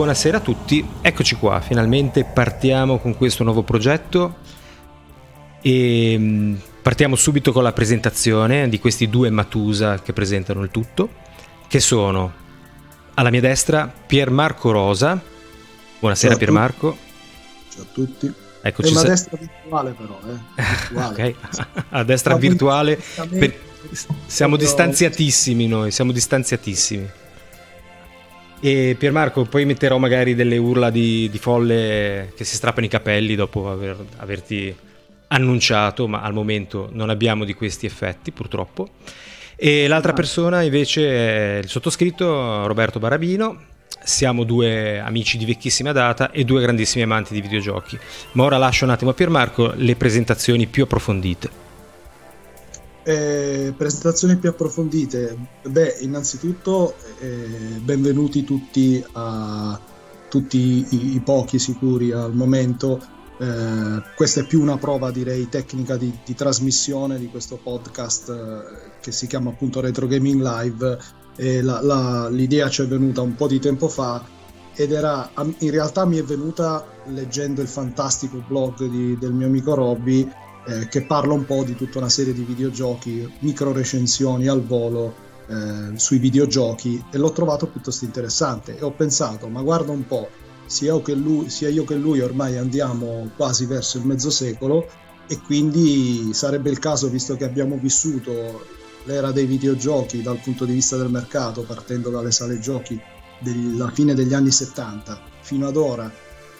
buonasera a tutti. Eccoci qua, finalmente partiamo con questo nuovo progetto e mm, partiamo subito con la presentazione di questi due Matusa che presentano il tutto, che sono alla mia destra Piermarco Rosa. Buonasera Piermarco. Ciao a tutti. Eccoci È una se- destra virtuale però, eh. Virtuale. ok, a destra virtuale. per- Siamo distanziatissimi noi, siamo distanziatissimi. E Piermarco, poi metterò magari delle urla di, di folle che si strappano i capelli dopo aver, averti annunciato, ma al momento non abbiamo di questi effetti purtroppo. E l'altra persona invece è il sottoscritto Roberto Barabino. Siamo due amici di vecchissima data e due grandissimi amanti di videogiochi. Ma ora lascio un attimo a Piermarco le presentazioni più approfondite. Eh, presentazioni più approfondite. Beh, innanzitutto eh, benvenuti tutti a tutti i, i pochi sicuri al momento. Eh, questa è più una prova, direi, tecnica di, di trasmissione di questo podcast eh, che si chiama appunto Retro Gaming Live. La- la- l'idea ci è venuta un po' di tempo fa ed era in realtà mi è venuta leggendo il fantastico blog di- del mio amico Robby eh, che parla un po' di tutta una serie di videogiochi, micro recensioni al volo eh, sui videogiochi e l'ho trovato piuttosto interessante. E ho pensato, ma guarda un po', sia io lui, sia io che lui ormai andiamo quasi verso il mezzo secolo e quindi sarebbe il caso, visto che abbiamo vissuto l'era dei videogiochi dal punto di vista del mercato, partendo dalle sale giochi della fine degli anni 70 fino ad ora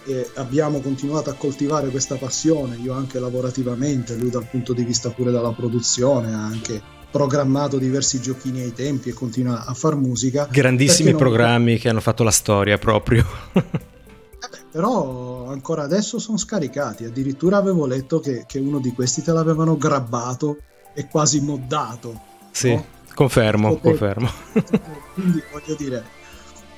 e abbiamo continuato a coltivare questa passione, io anche lavorativamente, lui dal punto di vista pure della produzione, ha anche programmato diversi giochini ai tempi e continua a far musica. Grandissimi Perché non- programmi che hanno fatto la storia proprio. Eh beh, però ancora adesso sono scaricati, addirittura avevo letto che, che uno di questi te l'avevano grabbato e quasi moddato. sì, no? confermo, Potevi- confermo. Quindi voglio dire,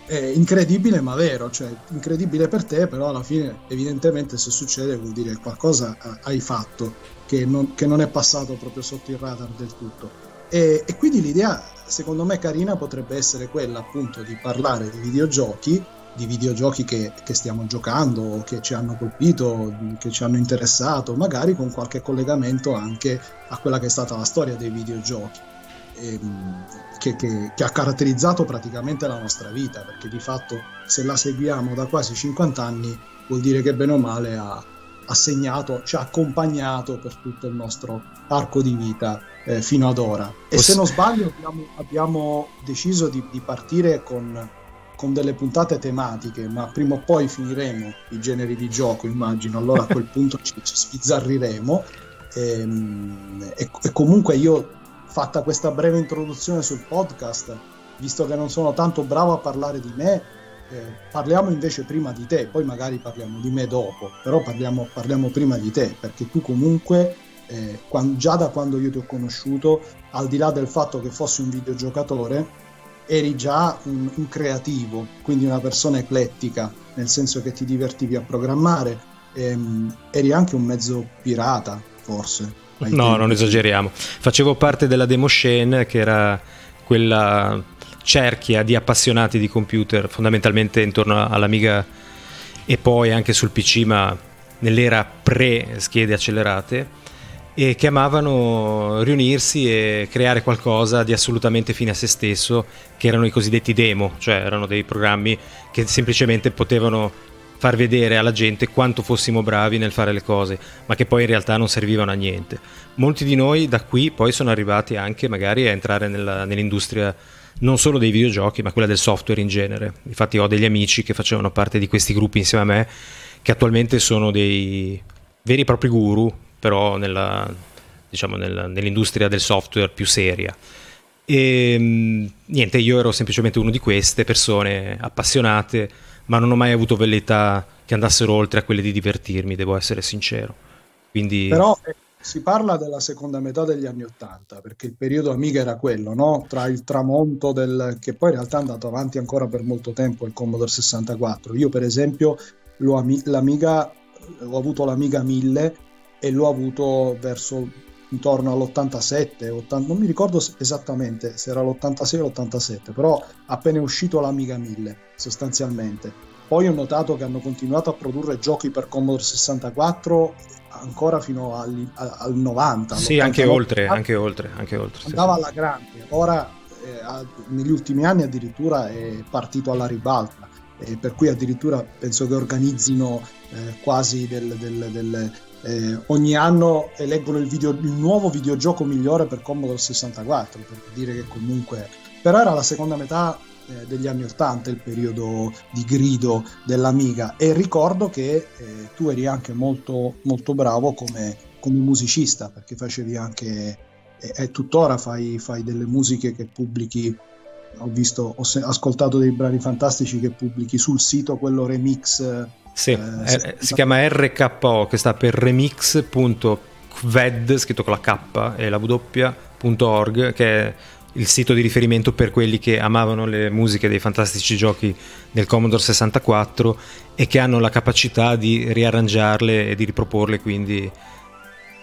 è incredibile ma vero, cioè incredibile per te, però alla fine evidentemente se succede vuol dire che qualcosa hai fatto che non, che non è passato proprio sotto il radar del tutto. E, e quindi l'idea, secondo me, carina potrebbe essere quella appunto di parlare di videogiochi, di videogiochi che, che stiamo giocando, che ci hanno colpito, che ci hanno interessato, magari con qualche collegamento anche a quella che è stata la storia dei videogiochi ehm, che, che- che ha caratterizzato praticamente la nostra vita, perché di fatto se la seguiamo da quasi 50 anni vuol dire che bene o male ha, ha segnato, ci ha accompagnato per tutto il nostro arco di vita eh, fino ad ora. E se non sbaglio abbiamo, abbiamo deciso di, di partire con, con delle puntate tematiche, ma prima o poi finiremo i generi di gioco, immagino, allora a quel punto ci, ci sbizzarriremo. Ehm, E, e comunque io fatta questa breve introduzione sul podcast, visto che non sono tanto bravo a parlare di me, eh, parliamo invece prima di te, poi magari parliamo di me dopo, però parliamo, parliamo prima di te, perché tu comunque, eh, quan- già da quando io ti ho conosciuto, al di là del fatto che fossi un videogiocatore, eri già un, un creativo, quindi una persona eclettica, nel senso che ti divertivi a programmare, ehm, eri anche un mezzo pirata, forse. No, tempi. non esageriamo. Facevo parte della demo scene che era quella cerchia di appassionati di computer, fondamentalmente intorno all'Amiga e poi anche sul PC, ma nell'era pre-schede accelerate, e che amavano riunirsi e creare qualcosa di assolutamente fine a se stesso, che erano i cosiddetti demo, cioè erano dei programmi che semplicemente potevano far vedere alla gente quanto fossimo bravi nel fare le cose, ma che poi in realtà non servivano a niente. Molti di noi da qui poi sono arrivati anche magari a entrare nella- nell'industria non solo dei videogiochi, ma quella del software in genere. Infatti ho degli amici che facevano parte di questi gruppi insieme a me, che attualmente sono dei veri e propri guru, però nella, diciamo, nella- nell'industria del software più seria. E mh, niente, io ero semplicemente uno di queste persone appassionate, ma non ho mai avuto velleità che andassero oltre a quelle di divertirmi, devo essere sincero. Quindi Però eh, si parla della seconda metà degli anni Ottanta, perché il periodo Amiga era quello, no? Tra il tramonto del... che poi in realtà è andato avanti ancora per molto tempo, il Commodore 64. Io per esempio l'Amiga, ho avuto l'Amiga 1000 e l'ho avuto verso intorno all'87, 80, non mi ricordo esattamente se era l'86 o l'87, però appena è uscito l'Amiga 1000 sostanzialmente. Poi ho notato che hanno continuato a produrre giochi per Commodore 64 ancora fino al, al 90. Sì, anche oltre, anche oltre, anche oltre. Andava sì. alla grande. Ora, eh, negli ultimi anni addirittura è partito alla ribalta. Eh, per cui addirittura penso che organizzino eh, quasi del, del, del eh, ogni anno eleggono il, video, il, nuovo videogioco migliore per Commodore 64 per dire che comunque però era la seconda metà eh, degli anni 80 il periodo di grido dell'Amiga. E ricordo che eh, tu eri anche molto, molto bravo come, come musicista perché facevi anche e, e tuttora fai, fai, delle musiche che pubblichi ho visto ho ascoltato dei brani fantastici che pubblichi sul sito quello remix sì, eh, eh, si chiama RKO che sta per remix.kved scritto con la K e la W.org che è il sito di riferimento per quelli che amavano le musiche dei fantastici giochi del Commodore 64 e che hanno la capacità di riarrangiarle e di riproporle quindi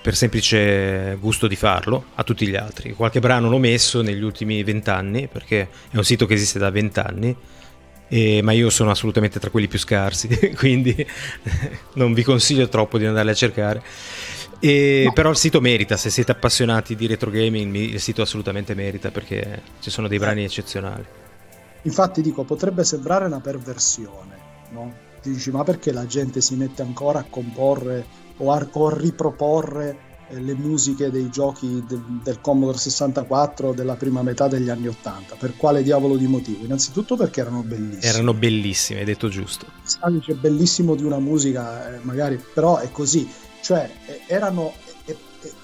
per semplice gusto di farlo a tutti gli altri. Qualche brano l'ho messo negli ultimi vent'anni perché è un sito che esiste da vent'anni. ma io sono assolutamente tra quelli più scarsi, quindi non vi consiglio troppo di andarli a cercare. E, no. Però il sito merita, se siete appassionati di retro gaming, il sito assolutamente merita perché ci sono dei brani eccezionali. Infatti dico, potrebbe sembrare una perversione, no? Ti dici, ma perché la gente si mette ancora a comporre o a, o a riproporre eh, le musiche dei giochi de, del Commodore 64 della prima metà degli anni 80? Per quale diavolo di motivo? Innanzitutto perché erano bellissime. Erano bellissime, hai detto giusto. Sai, c'è bellissimo di una musica, eh, magari, però è così cioè erano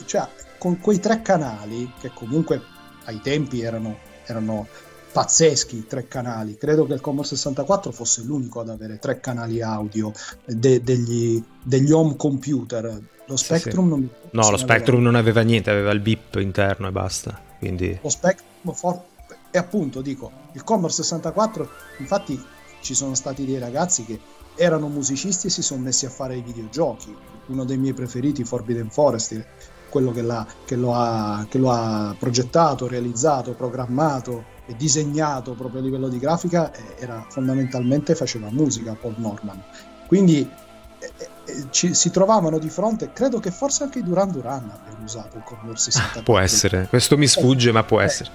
cioè, con quei tre canali che comunque ai tempi erano, erano pazzeschi tre canali credo che il Commodore 64 fosse l'unico ad avere tre canali audio de, degli, degli, home computer lo Spectrum sì, sì. non no lo Spectrum aveva... non aveva niente aveva il bip interno e basta quindi lo Spectrum for... e appunto dico il Commodore 64 infatti ci sono stati dei ragazzi che erano musicisti e si sono messi a fare i videogiochi. Uno dei miei preferiti, Forbidden Forest, quello che, che, lo ha, che lo ha progettato, realizzato, programmato e disegnato proprio a livello di grafica, era fondamentalmente faceva musica Paul Norman. Quindi eh, eh, ci, si trovavano di fronte, credo che forse anche i Duran Duran abbiano usato il Commodore 64. Può essere, questo mi sfugge, eh, ma può eh, essere.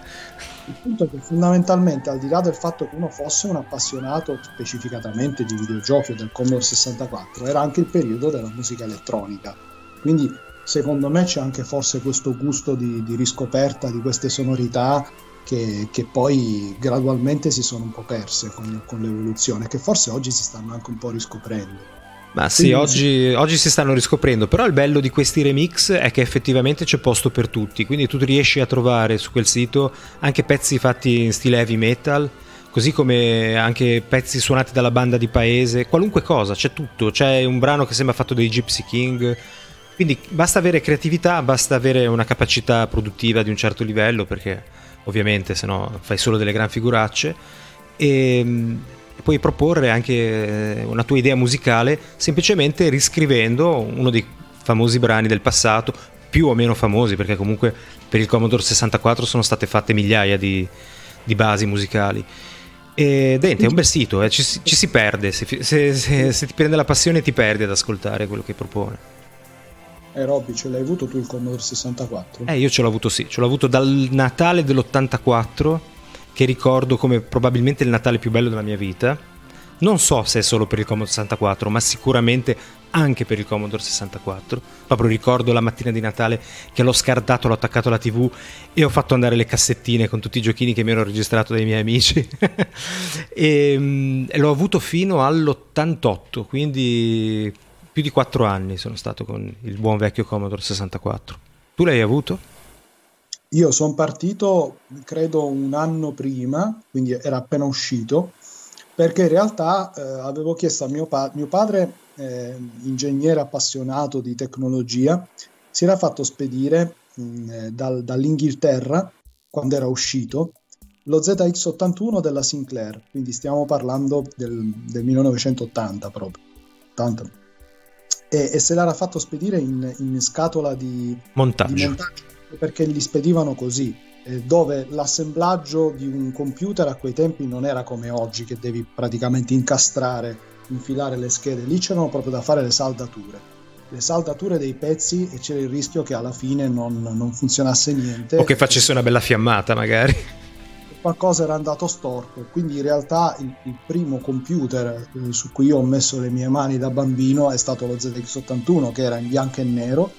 Il punto è che fondamentalmente, al di là del fatto che uno fosse un appassionato specificatamente di videogiochi o del Commodore 64, era anche il periodo della musica elettronica. Quindi secondo me c'è anche forse questo gusto di, di riscoperta di queste sonorità che, che, poi gradualmente si sono un po' perse con, con l'evoluzione, che forse oggi si stanno anche un po' riscoprendo. Ma sì, sì, oggi, oggi, si stanno riscoprendo, però il bello di questi remix è che effettivamente c'è posto per tutti, quindi tu riesci a trovare su quel sito anche pezzi fatti in stile heavy metal, così come anche pezzi suonati dalla banda di paese, qualunque cosa, c'è tutto, c'è un brano che sembra fatto dai Gypsy King, quindi basta avere creatività, basta avere una capacità produttiva di un certo livello, perché ovviamente se no fai solo delle gran figuracce, e puoi proporre anche eh, una tua idea musicale semplicemente riscrivendo uno dei famosi brani del passato, più o meno famosi, perché comunque per il Commodore 64 sono state fatte migliaia di, di basi musicali. E Dente è un bel sito, eh, ci, ci, si perde, se, se, se, se, ti prende la passione ti perdi ad ascoltare quello che propone. Eh Robby, ce l'hai avuto tu il Commodore 64? Eh, io ce l'ho avuto sì, ce l'ho avuto dal Natale dell'84 che ricordo come probabilmente il Natale più bello della mia vita. Non so se è solo per il Commodore 64, ma sicuramente anche per il Commodore 64. Proprio ricordo la mattina di Natale che l'ho scartato, l'ho attaccato alla TV e ho fatto andare le cassettine con tutti i giochini che mi ero registrato dai miei amici. e, um, l'ho avuto fino all'88, quindi più di 4 anni sono stato con il buon vecchio Commodore 64. Tu l'hai avuto? Io sono partito, credo, un anno prima, quindi era appena uscito, perché in realtà eh, avevo chiesto a mio, pa- mio padre, eh, ingegnere appassionato di tecnologia, si era fatto spedire mh, mm, eh, dal, dall'Inghilterra, quando era uscito, lo ZX81 della Sinclair, quindi stiamo parlando del, del 1980 proprio. 80. E, e se l'era fatto spedire in, in scatola di montaggio. di montaggio perché li spedivano così eh, dove l'assemblaggio di un computer a quei tempi non era come oggi che devi praticamente incastrare infilare le schede. Lì c'erano proprio da fare le saldature. Le saldature dei pezzi e c'era il rischio che alla fine non, non funzionasse niente. O che facesse una bella fiammata magari qualcosa era andato storto. Quindi in realtà il, il primo computer eh, su cui io ho messo le mie mani da bambino è stato lo ZX81 che era in bianco e nero.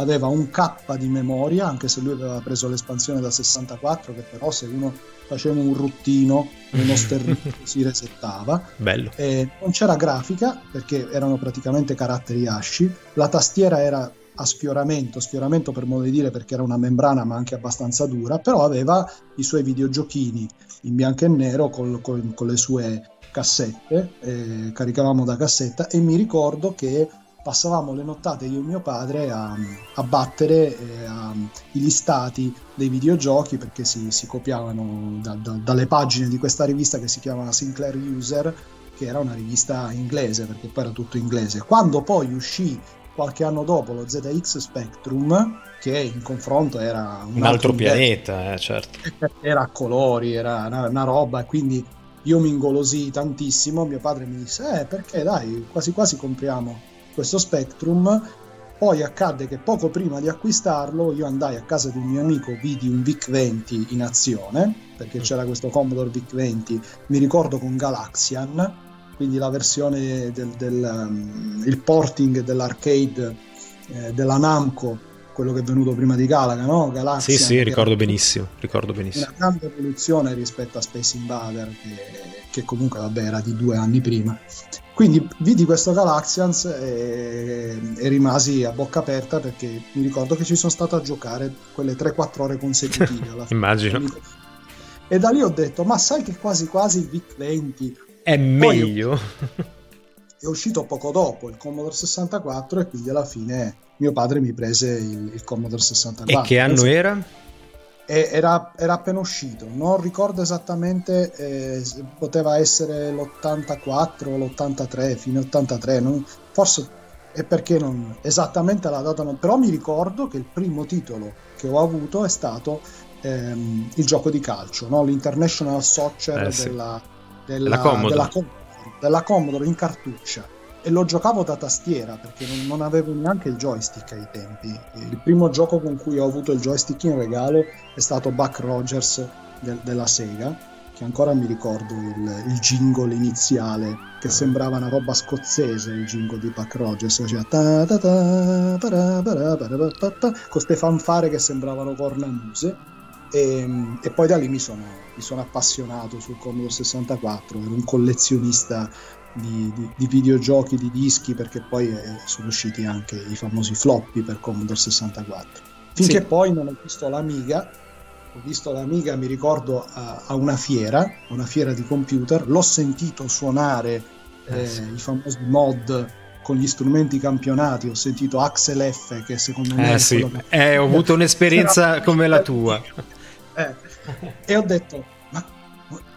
Aveva un K di memoria, anche se lui aveva preso l'espansione da 64, che però se uno faceva un ruttino, uno sterrito si resettava. Bello. E non c'era grafica perché erano praticamente caratteri asci. La tastiera era a sfioramento, sfioramento per modo di dire perché era una membrana ma anche abbastanza dura, però aveva i suoi videogiochini in bianco e nero con, con, con le sue cassette, eh, caricavamo da cassetta e mi ricordo che passavamo le nottate io e mio padre a, a battere eh, a, i listati dei videogiochi perché si, si copiavano da, da, dalle pagine di questa rivista che si chiama Sinclair User che era una rivista inglese perché poi era tutto inglese. Quando poi uscì qualche anno dopo lo ZX Spectrum, che in confronto era un, un altro, altro pianeta, eh, certo. Era a colori, era una, una roba, quindi io mi ingolosii tantissimo. Mio padre mi disse: Eh, perché dai, quasi quasi compriamo questo Spectrum. Poi accadde che poco prima di acquistarlo io andai a casa di un mio amico, vidi un VIC-20 in azione, perché c'era questo Commodore VIC-20, mi ricordo con Galaxian, quindi la versione del, del um, il porting dell'arcade eh, della Namco quello che è venuto prima di Galaga, no? Galaxia, sì, sì, ricordo benissimo, ricordo benissimo. Una grande evoluzione rispetto a Space Invader, che, che, comunque, vabbè, era di due anni prima. Quindi vidi questo Galaxians e, e, rimasi a bocca aperta perché mi ricordo che ci sono stato a giocare quelle 3-4 ore consecutive. Immagino. E da lì ho detto, ma sai che quasi quasi il VIC-20 è meglio. è uscito poco dopo il Commodore 64 e quindi alla fine mio padre mi prese il, il Commodore 64. E che anno era? Era, era, appena uscito, non ricordo esattamente, eh, poteva essere l'84 o l'83, fine 83, non, forse è perché non esattamente la data, non, però mi ricordo che il primo titolo che ho avuto è stato ehm, il gioco di calcio, no? l'International Soccer eh, sì. Della, Commodore. Della, della Commodore in cartuccia e lo giocavo da tastiera perché non, avevo neanche il joystick ai tempi. Il primo gioco con cui ho avuto il joystick in regalo è stato Buck Rogers del, della Sega, che ancora mi ricordo il, il, jingle iniziale che sembrava una roba scozzese, il jingle di Buck Rogers, cioè, ta ta ta, para, para, para, con queste fanfare che sembravano cornamuse e, ehm, e, poi da lì mi sono, mi sono, appassionato sul Commodore 64, ero un collezionista di, di, di videogiochi, di dischi, perché poi eh, sono usciti anche i famosi floppy per Commodore 64. Finché sì. poi non ho visto l'Amiga, ho visto l'Amiga, mi ricordo, a, a una fiera, una fiera di computer, l'ho sentito suonare eh, eh, sì. i famosi mod con gli strumenti campionati, ho sentito Axel F che secondo me... Eh sì, eh, ho avuto un'esperienza come la tua. Eh, e ho detto, ma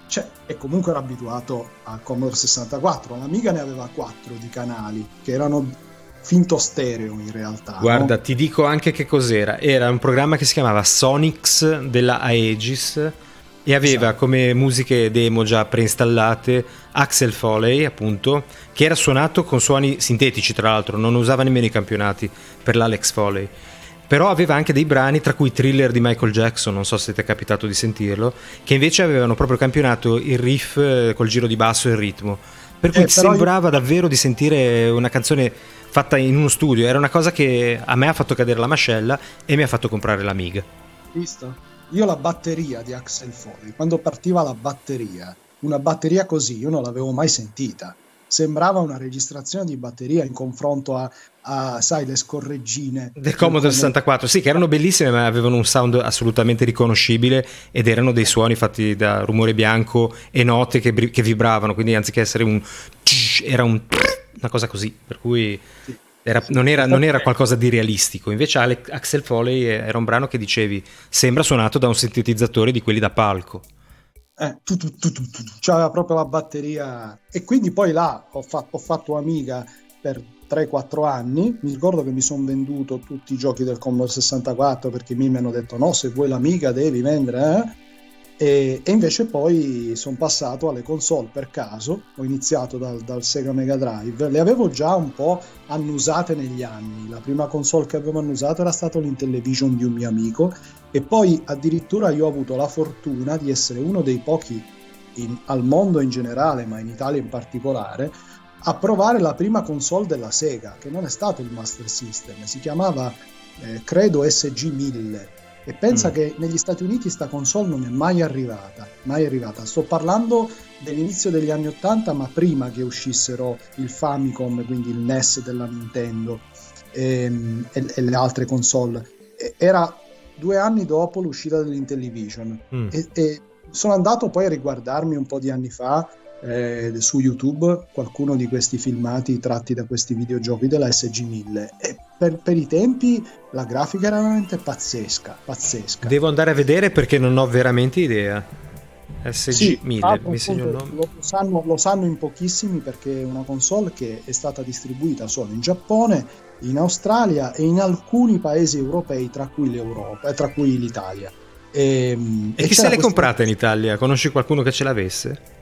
cioè, e comunque ero abituato al Commodore 64, l'Amiga ne aveva 4 di canali, che erano finto stereo in realtà. Guarda, no? ti dico anche che cos'era. Era un programma che si chiamava Sonics della Aegis e aveva esatto. come musiche demo già preinstallate Axel Foley, appunto, che era suonato con suoni sintetici, tra l'altro, non usava nemmeno i campionati per l'Alex Foley però aveva anche dei brani, tra cui Thriller di Michael Jackson, non so se ti è capitato di sentirlo, che invece avevano proprio campionato il riff eh, col giro di basso e il ritmo. Per cui eh, sembrava io... davvero di sentire una canzone fatta in uno studio, era una cosa che a me ha fatto cadere la mascella e mi ha fatto comprare l'Amiga. Visto? Io la batteria di Axel Foley, quando partiva la batteria, una batteria così io non l'avevo mai sentita sembrava una registrazione di batteria in confronto a, a sai, le scorreggine del Commodore 64. Sì, che erano bellissime, ma avevano un sound assolutamente riconoscibile ed erano dei suoni fatti da rumore bianco e note che, che vibravano. Quindi, anziché essere un era un una cosa così. Per cui. Era, non, era, non, era, qualcosa di realistico. Invece Axel Foley era un brano che dicevi sembra suonato da un sintetizzatore di quelli da palco eh, tu, tu, tu, tu, tu, c'aveva proprio la batteria e quindi poi là ho, fa- ho fatto Amiga per 3-4 anni. Mi ricordo che mi sono venduto tutti i giochi del Commodore 64 perché mi hanno detto no, se vuoi l'Amiga devi vendere. Eh? E, e, invece poi sono passato alle console per caso, ho iniziato dal, dal, Sega Mega Drive, le avevo già un po' annusate negli anni, la prima console che avevo annusato era stato l'Intellivision di un mio amico. E poi addirittura io ho avuto la fortuna di essere uno dei pochi in, al mondo in generale, ma in Italia in particolare, a provare la prima console della Sega, che non è stato il Master System, si chiamava eh, credo SG1000 e pensa mm. che negli Stati Uniti sta console non è mai arrivata, mai arrivata. Sto parlando dell'inizio degli anni 80, ma prima che uscissero il Famicom, quindi il NES della Nintendo e, ehm, e, e le altre console. E, era due anni dopo l'uscita dell'Intellivision mm. e, e sono andato poi a riguardarmi un po' di anni fa eh, su YouTube qualcuno di questi filmati tratti da questi videogiochi della SG1000 e per, per, i tempi la grafica era veramente pazzesca, pazzesca. Devo andare a vedere perché non ho veramente idea. SG1000, sì, mi segno il nome. Lo sanno, lo sanno in pochissimi perché è una console che è stata distribuita solo in Giappone, in Australia e in alcuni paesi europei, tra cui, eh, tra cui l'Italia. E, ehm, e, e chi se l'è questa... comprata in Italia? Conosci qualcuno che ce l'avesse?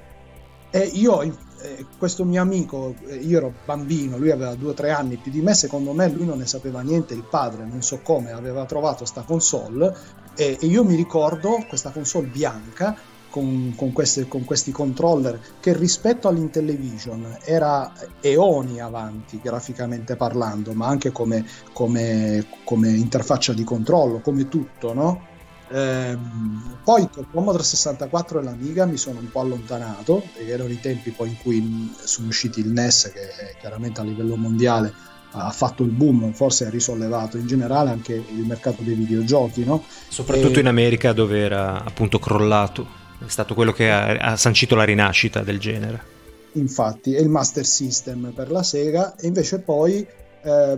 E io, eh, questo mio amico, eh, io ero bambino, lui aveva due o tre anni più di me, secondo me lui non ne sapeva niente, il padre non so come aveva trovato questa console e, e, io mi ricordo questa console bianca con, con, queste, con, questi controller che rispetto all'Intellivision era eoni avanti graficamente parlando, ma anche come, come, come interfaccia di controllo, come tutto, no? Eh, poi con Commodore 64 e l'Amiga mi sono un po' allontanato, perché erano i tempi poi in cui sono usciti il NES, che chiaramente a livello mondiale ha fatto il boom, forse ha risollevato in generale anche il mercato dei videogiochi, no? Soprattutto e... in America dove era appunto crollato, è stato quello che ha, ha sancito la rinascita del genere. Infatti, è il Master System per la Sega e invece poi eh,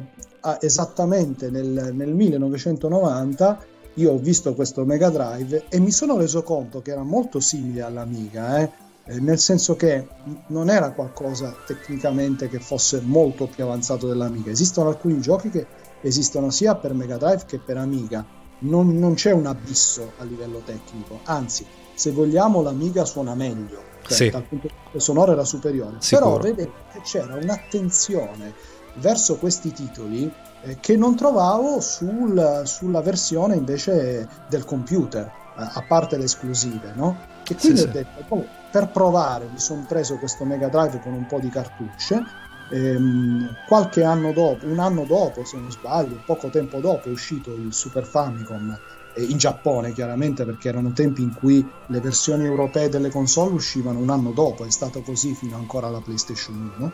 esattamente nel, nel 1990 io ho visto questo Mega Drive e mi sono reso conto che era molto simile all'Amiga, eh? Eh, nel senso che non era qualcosa tecnicamente che fosse molto più avanzato dell'Amiga. Esistono alcuni giochi che esistono sia per Mega Drive che per Amiga, non, non c'è un abisso a livello tecnico, anzi, se vogliamo, l'Amiga suona meglio. Cioè, sì. Dal punto di vista sonoro era superiore, Sicuro. però vedete che c'era un'attenzione verso questi titoli che non trovavo sul, sulla versione invece del computer, eh, a parte le esclusive, no? E quindi sì, ho detto, oh, per provare mi sono preso questo Mega Drive con un po' di cartucce, ehm, qualche anno dopo, un anno dopo se non sbaglio, poco tempo dopo è uscito il Super Famicom in Giappone chiaramente perché erano tempi in cui le versioni europee delle console uscivano un anno dopo, è stato così fino ancora alla PlayStation 1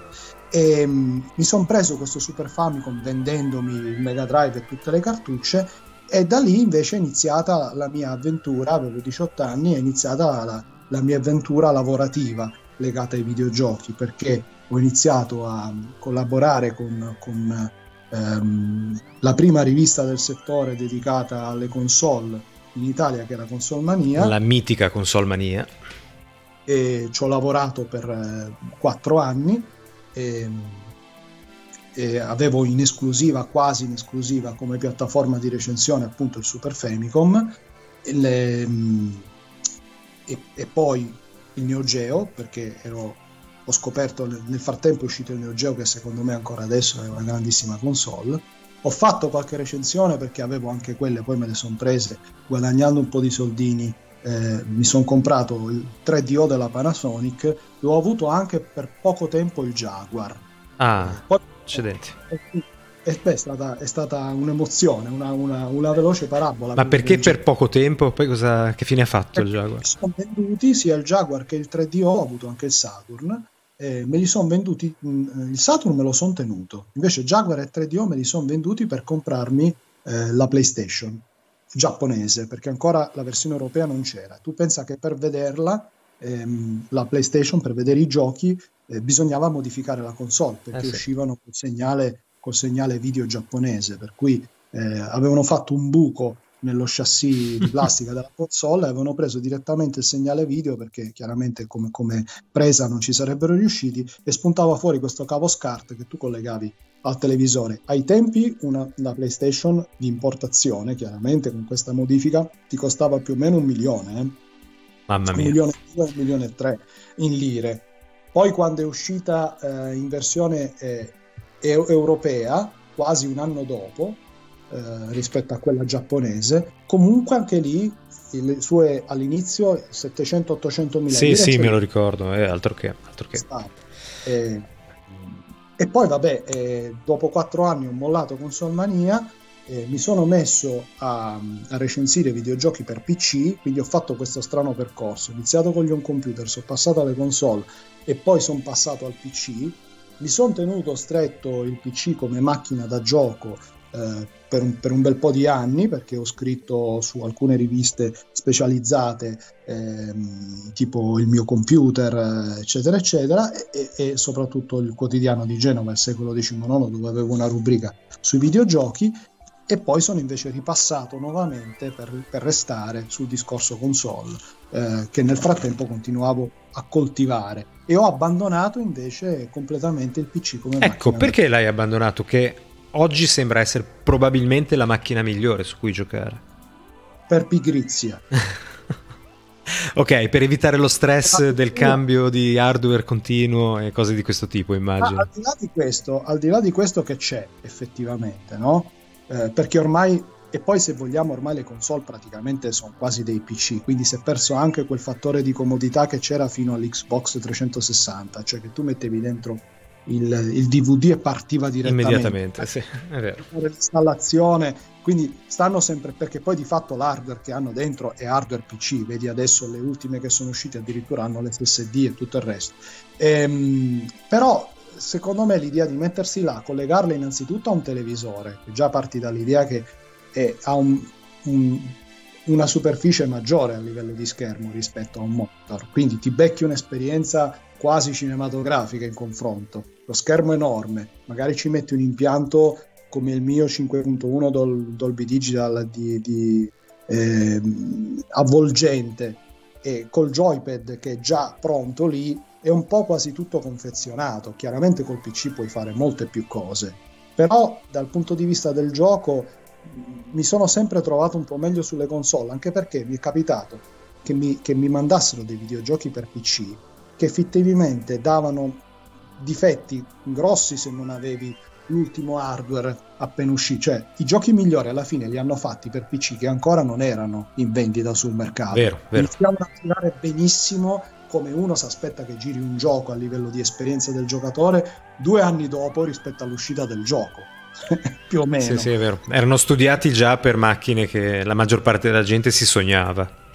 e um, mi sono preso questo Super Famicom vendendomi il Mega Drive e tutte le cartucce e da lì invece è iniziata la mia avventura, avevo 18 anni, è iniziata la, la mia avventura lavorativa legata ai videogiochi perché ho iniziato a collaborare con, con ehm, la prima rivista del settore dedicata alle console in Italia che era Console Mania. La mitica Console Mania. E ci ho lavorato per eh, quattro anni e, e, avevo in esclusiva, quasi in esclusiva come piattaforma di recensione appunto il Super Famicom e, le, e, e poi il Neo Geo perché ero ho scoperto nel frattempo è uscito il Neo Geo che secondo me ancora adesso è una grandissima console ho fatto qualche recensione perché avevo anche quelle poi me le sono prese guadagnando un po' di soldini eh, mi sono comprato il 3DO della Panasonic e ho avuto anche per poco tempo il Jaguar ah poi, accidenti e beh, è, stata, è stata un'emozione, una, una, una, veloce parabola. Ma perché per poco tempo? Poi cosa, che fine ha fatto il Jaguar? Sono venduti sia il Jaguar che il 3DO, ho avuto anche il Saturn eh, me li sono venduti, mh, mm, il Saturn me lo sono tenuto, invece Jaguar e 3DO me li sono venduti per comprarmi eh, la PlayStation giapponese, perché ancora la versione europea non c'era. Tu pensa che per vederla, ehm, la PlayStation, per vedere i giochi, eh, bisognava modificare la console, perché eh sì. uscivano col segnale, col segnale video giapponese, per cui eh, avevano fatto un buco nello chassis di plastica della console avevano preso direttamente il segnale video perché chiaramente come, come, presa non ci sarebbero riusciti e spuntava fuori questo cavo SCART che tu collegavi al televisore. Ai tempi una, una PlayStation di importazione, chiaramente con questa modifica, ti costava più o meno un milione. Eh? Mamma mia. Un milione e due, un milione e tre in lire. Poi quando è uscita eh, in versione eh, europea, quasi un anno dopo, eh, rispetto a quella giapponese. Comunque anche lì le sue all'inizio 700-800 mila sì sì me lo ricordo è altro che, altro che. E, e, poi vabbè eh, dopo quattro anni ho mollato Consolmania eh, mi sono messo a, a, recensire videogiochi per PC quindi ho fatto questo strano percorso ho iniziato con gli home computer sono passato alle console e poi sono passato al PC mi sono tenuto stretto il PC come macchina da gioco eh, per, un, per, un, bel po' di anni perché ho scritto su alcune riviste specializzate ehm, tipo il mio computer eccetera eccetera e, e, soprattutto il quotidiano di Genova il secolo XIX dove avevo una rubrica sui videogiochi e poi sono invece ripassato nuovamente per, per restare sul discorso console eh, che nel frattempo continuavo a coltivare. E ho abbandonato invece completamente il PC come ecco perché l'hai abbandonato? Che oggi sembra essere probabilmente la macchina migliore su cui giocare. Per pigrizia. ok, per evitare lo stress ah, del cambio di hardware continuo e cose di questo tipo, immagino. al, di là di questo, al di là di questo che c'è effettivamente, no? Eh, perché ormai, e poi se vogliamo, ormai le console praticamente sono quasi dei PC, quindi si è perso anche quel fattore di comodità che c'era fino all'Xbox 360, cioè che tu mettevi dentro il, il DVD e partiva direttamente. Immediatamente, sì, è vero. L'installazione, quindi stanno sempre, perché poi di fatto l'hardware che hanno dentro è hardware PC, vedi adesso le ultime che sono uscite addirittura hanno l'SSD e tutto il resto. Ehm, però secondo me l'idea di mettersi là, collegarle innanzitutto a un televisore, già parti dall'idea che è, ha un, un, una superficie maggiore a livello di schermo rispetto a un monitor, quindi ti becchi un'esperienza quasi cinematografica in confronto. Lo schermo enorme, magari ci metti un impianto come il mio 5.1 Dol- Dolby Digital di, di eh, avvolgente. E col joypad che è già pronto lì è un po' quasi tutto confezionato. Chiaramente col PC puoi fare molte più cose, però dal punto di vista del gioco mi sono sempre trovato un po' meglio sulle console, anche perché mi è capitato che mi, che mi mandassero dei videogiochi per PC che effettivamente davano difetti grossi se non avevi l'ultimo hardware appena uscito. Cioè, i giochi migliori alla fine li hanno fatti per PC che ancora non erano in vendita sul mercato. Vero, vero. Iniziavano a girare benissimo come uno si aspetta che giri un gioco a livello di esperienza del giocatore due anni dopo rispetto all'uscita del gioco. Più o meno. Sì, sì, è vero. Erano studiati già per macchine che la maggior parte della gente si sognava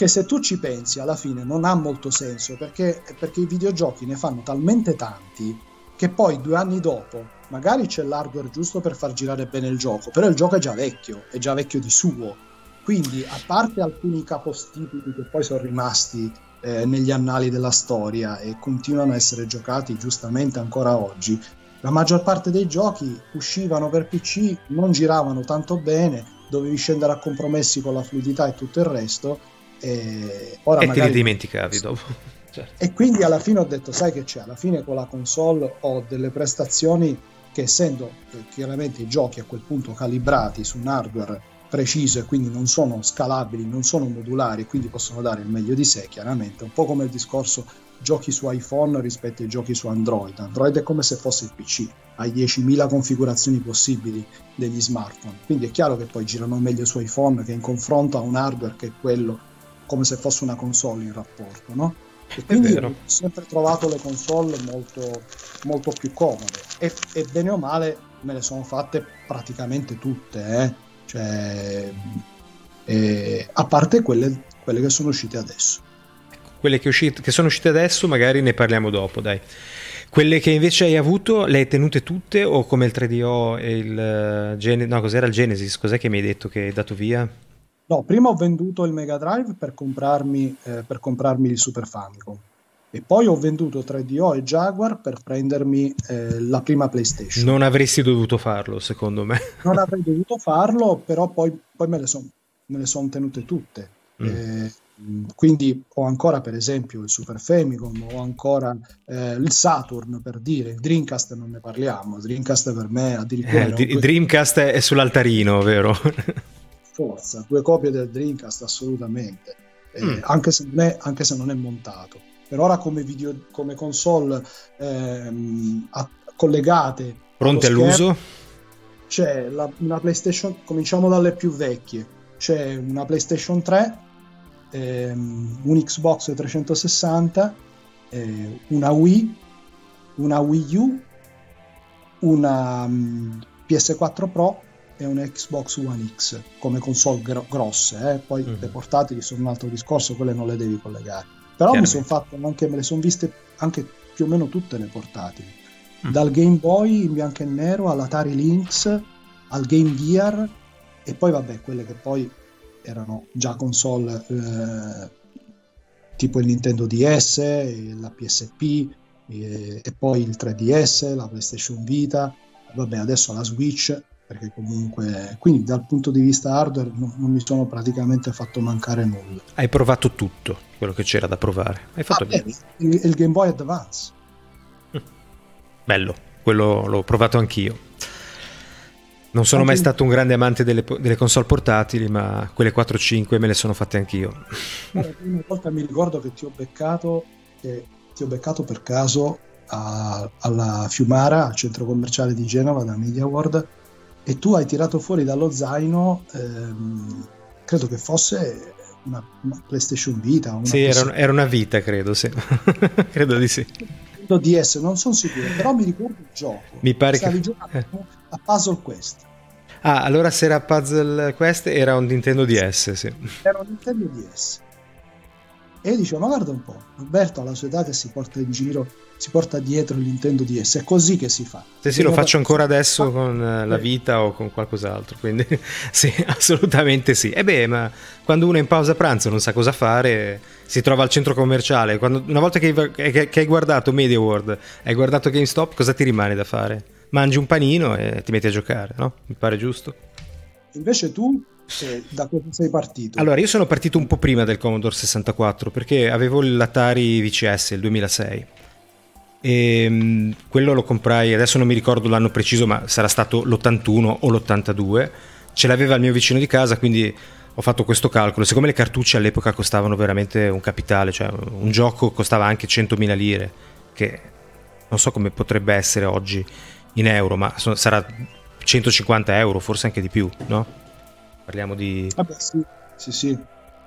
che se tu ci pensi alla fine non ha molto senso perché, perché i videogiochi ne fanno talmente tanti che poi due anni dopo magari c'è l'hardware giusto per far girare bene il gioco, però il gioco è già vecchio, è già vecchio di suo. Quindi, a parte alcuni capostipiti che poi sono rimasti eh, negli annali della storia e continuano a essere giocati giustamente ancora oggi, la maggior parte dei giochi uscivano per PC, non giravano tanto bene, dovevi scendere a compromessi con la fluidità e tutto il resto e, ora e te li dimenticavi dopo. Certo. E quindi alla fine ho detto, sai che c'è, alla fine con la console ho delle prestazioni che essendo eh, chiaramente i giochi a quel punto calibrati su un hardware preciso e quindi non sono scalabili, non sono modulari, quindi possono dare il meglio di sé, chiaramente, un po' come il discorso giochi su iPhone rispetto ai giochi su Android. Android è come se fosse il PC, hai 10.000 configurazioni possibili degli smartphone, quindi è chiaro che poi girano meglio su iPhone che in confronto a un hardware che è quello come se fosse una console in rapporto, no? E quindi ho sempre trovato le console molto, molto più comode e, e, bene o male me le sono fatte praticamente tutte, eh? cioè, eh, a parte quelle, quelle, che sono uscite adesso. Quelle che, uscite, che sono uscite adesso magari ne parliamo dopo, dai. Quelle che invece hai avuto, le hai tenute tutte o come il 3DO e il Gen- no, cos'era il Genesis? Cos'è che mi hai detto che hai dato via? No, prima ho venduto il Mega Drive per comprarmi, eh, per comprarmi il Super Famicom e poi ho venduto 3DO e Jaguar per prendermi eh, la prima PlayStation. Non avresti dovuto farlo, secondo me. non avrei dovuto farlo, però poi, poi me le sono sono tenute tutte. Mm. Eh, quindi ho ancora per esempio il Super Famicom, ho ancora eh, il Saturn per dire, il Dreamcast non ne parliamo, Dreamcast per me addirittura... Eh, il Dreamcast è sull'altarino, vero? Forza, due copie del Dreamcast assolutamente, eh, mm. anche, se è, anche, se non è, montato. Per ora come, video, come console ehm, a, collegate... Pronte all'uso? C'è la, una PlayStation, cominciamo dalle più vecchie, c'è una PlayStation 3 ehm, un Xbox 360, eh, una Wii, una Wii U, una um, mm, PS4 Pro e una Xbox One X come console gro- grosse, eh? poi mm-hmm. le portatili sono un altro discorso, quelle non le devi collegare. Però mi sono fatto anche, me le sono viste anche più o meno tutte le portatili, mm. dal Game Boy in bianco e nero all'Atari Lynx, al Game Gear e poi vabbè quelle che poi erano già console eh, tipo il Nintendo DS, la PSP e, e, poi il 3DS, la PlayStation Vita, vabbè adesso la Switch, perché comunque quindi dal punto di vista hardware non, non mi sono praticamente fatto mancare nulla. Hai provato tutto quello che c'era da provare. Hai fatto ah, bene. Il, il Game Boy Advance. Bello, quello l'ho provato anch'io. Non sono mai stato un grande amante delle, delle console portatili, ma quelle 4-5 me le sono fatte anch'io. la prima volta mi ricordo che ti ho beccato, eh, ti ho beccato per caso a, alla Fiumara, al centro commerciale di Genova, da Media World, e tu hai tirato fuori dallo zaino, ehm, credo che fosse una, una PlayStation Vita. Una sì, era, era, una Vita, credo, sì. credo di sì. DS, non sono sicuro, però mi ricordo il gioco. Mi pare Stavi che... giocando a Puzzle Quest. Ah, allora se era Puzzle Quest era un Nintendo DS, sì. Era un Nintendo DS. E io dicevo, ma guarda un po', Alberto alla sua età che si porta in giro, si porta dietro il Nintendo DS, è così che si fa. Sì, sì, lo faccio ancora adesso ah, con eh, la vita o con qualcos'altro, quindi sì, assolutamente sì. E beh, ma quando uno è in pausa pranzo non sa cosa fare, si trova al centro commerciale, quando, una volta che hai, che hai guardato Media World, hai guardato GameStop, cosa ti rimane da fare? Mangi un panino e ti metti a giocare, no? Mi pare giusto. Invece tu da cosa sei partito? Allora, io sono partito un po' prima del Commodore 64 perché avevo l'Atari VCS, il 2006. E um, quello lo comprai, adesso non mi ricordo l'anno preciso, ma sarà stato l'81 o l'82. Ce l'aveva il mio vicino di casa, quindi ho fatto questo calcolo. Siccome le cartucce all'epoca costavano veramente un capitale, cioè un gioco costava anche 100.000 lire, che non so come potrebbe essere oggi in euro, ma sarà 150 euro, forse anche di più, no? Parliamo di... Vabbè, sì, sì, sì.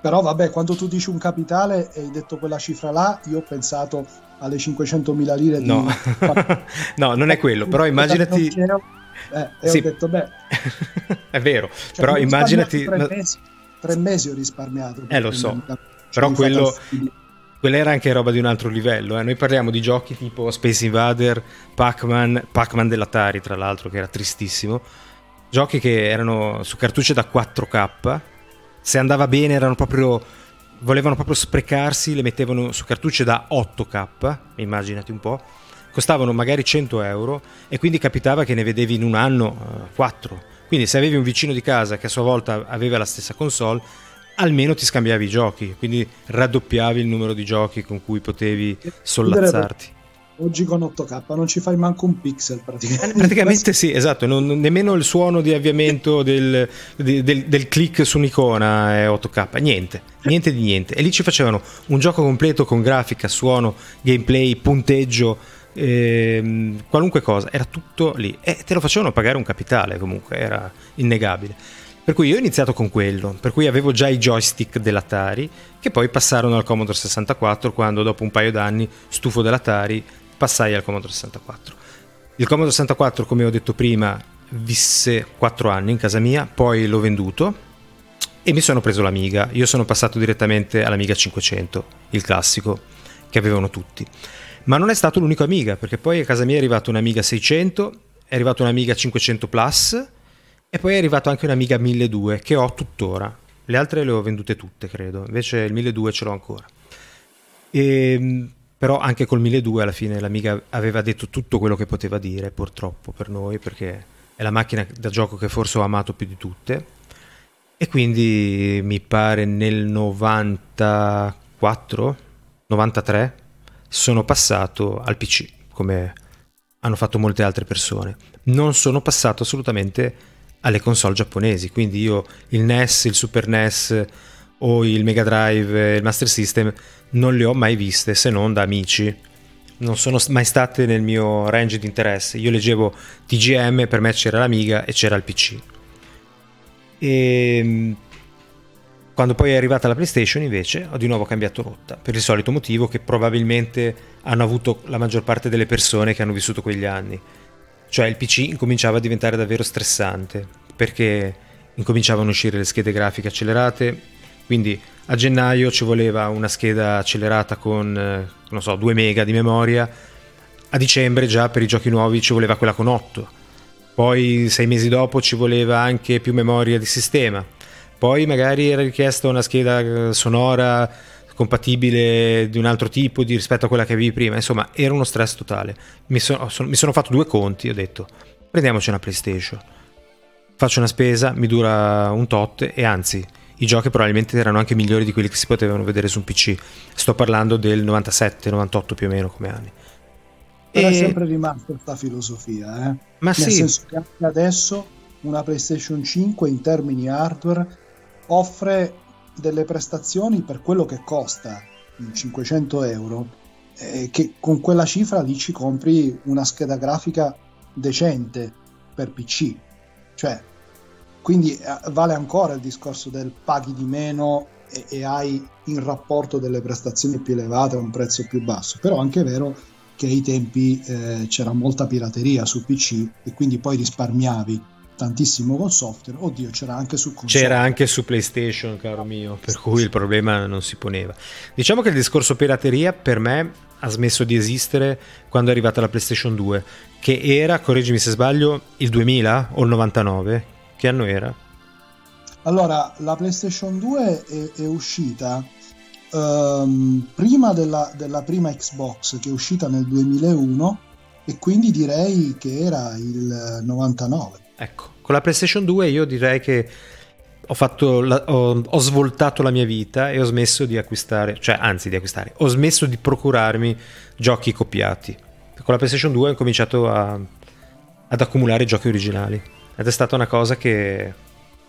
Però vabbè, quando tu dici un capitale e hai detto quella cifra là, io ho pensato alle 500.000 lire di... No, no non è quello, però immaginati... Eh, e sì. ho detto, beh... è vero, cioè, però immaginati... Tre mesi, tre mesi ho risparmiato. Eh, lo so, però quello... Quella era anche roba di un altro livello. Eh. Noi parliamo di giochi tipo Space Invader, Pac-Man, Pac-Man dell'Atari, tra l'altro, che era tristissimo giochi che erano su cartucce da 4K. Se andava bene erano proprio volevano proprio sprecarsi, le mettevano su cartucce da 8K, immaginati un po', costavano magari 100 euro e quindi capitava che ne vedevi in un anno uh, 4. Quindi se avevi un vicino di casa che a sua volta aveva la stessa console, almeno ti scambiavi i giochi, quindi raddoppiavi il numero di giochi con cui potevi sollazzarti. Oggi con 8K non ci fai manco un pixel praticamente. Praticamente sì, esatto, non, nemmeno il suono di avviamento del, del, del, click su un'icona è 8K, niente, niente di niente. E lì ci facevano un gioco completo con grafica, suono, gameplay, punteggio, ehm, qualunque cosa, era tutto lì. E te lo facevano pagare un capitale comunque, era innegabile. Per cui io ho iniziato con quello, per cui avevo già i joystick dell'Atari, che poi passarono al Commodore 64 quando dopo un paio d'anni, stufo dell'Atari, passai al Commodore 64. Il Commodore 64, come ho detto prima, visse 4 anni in casa mia, poi l'ho venduto e mi sono preso l'Amiga. Io sono passato direttamente all'Amiga 500, il classico, che avevano tutti. Ma non è stato l'unico Amiga, perché poi a casa mia è arrivato un'Amiga 600, è arrivato un'Amiga 500 Plus e poi è arrivato anche un'Amiga 1200 che ho tuttora. Le altre le ho vendute tutte, credo, invece il 1200 ce l'ho ancora. E ehm, però anche col 1200 alla fine l'Amiga aveva detto tutto quello che poteva dire purtroppo per noi perché è la macchina da gioco che forse ho amato più di tutte E quindi mi pare nel 94, 93 sono passato al PC, come hanno fatto molte altre persone. Non sono passato assolutamente alle console giapponesi, quindi io il NES, il Super NES o il Mega Drive, il Master System non le ho mai viste se non da amici. Non sono mai state nel mio range di interesse. Io leggevo TGM, per me c'era l'Amiga e c'era il PC. E ehm, quando poi è arrivata la PlayStation invece ho di nuovo cambiato rotta, per il solito motivo che probabilmente hanno avuto la maggior parte delle persone che hanno vissuto quegli anni. Cioè il PC incominciava a diventare davvero stressante, perché incominciavano a uscire le schede grafiche accelerate, quindi a gennaio ci voleva una scheda accelerata con, eh, non so, 2 mega di memoria, a dicembre già per i giochi nuovi ci voleva quella con 8, poi sei mesi dopo ci voleva anche più memoria di sistema poi magari era richiesta una scheda eh, sonora compatibile di un altro tipo di, rispetto a quella che avevi prima. Insomma, era uno stress totale. Mi, so, sono, mi sono fatto due conti, ho detto, prendiamoci una PlayStation. Faccio una spesa, mi dura un tot e anzi, i giochi probabilmente erano anche migliori di quelli che si potevano vedere su un PC. Sto parlando del 97-98 più o meno come anni. Però e... è sempre rimasta questa filosofia, eh? Ma Nel sì. senso che anche adesso una PlayStation 5 in termini hardware offre delle prestazioni per quello che costa 500 euro eh, che con quella cifra lì ci compri una scheda grafica decente per PC cioè quindi eh, vale ancora il discorso del paghi di meno e, e hai in rapporto delle prestazioni più elevate a un prezzo più basso però anche è vero che ai tempi eh, c'era molta pirateria su PC e quindi poi risparmiavi tantissimo col software. Oddio, c'era anche su console. C'era anche su PlayStation, caro mio, per cui il problema non si poneva. Diciamo che il discorso pirateria per me ha smesso di esistere quando è arrivata la PlayStation 2, che era, correggimi se sbaglio, il 2000 o il 99. Che anno era? Allora, la PlayStation 2 è, è uscita um, prima della, della prima Xbox, che è uscita nel 2001, e quindi direi che era il 99. Ecco, con la PlayStation 2 io direi che ho, fatto la, ho, ho, svoltato la mia vita e ho smesso di acquistare, cioè anzi di acquistare, ho smesso di procurarmi giochi copiati. Con la PlayStation 2 ho cominciato a, ad accumulare giochi originali ed è stata una cosa che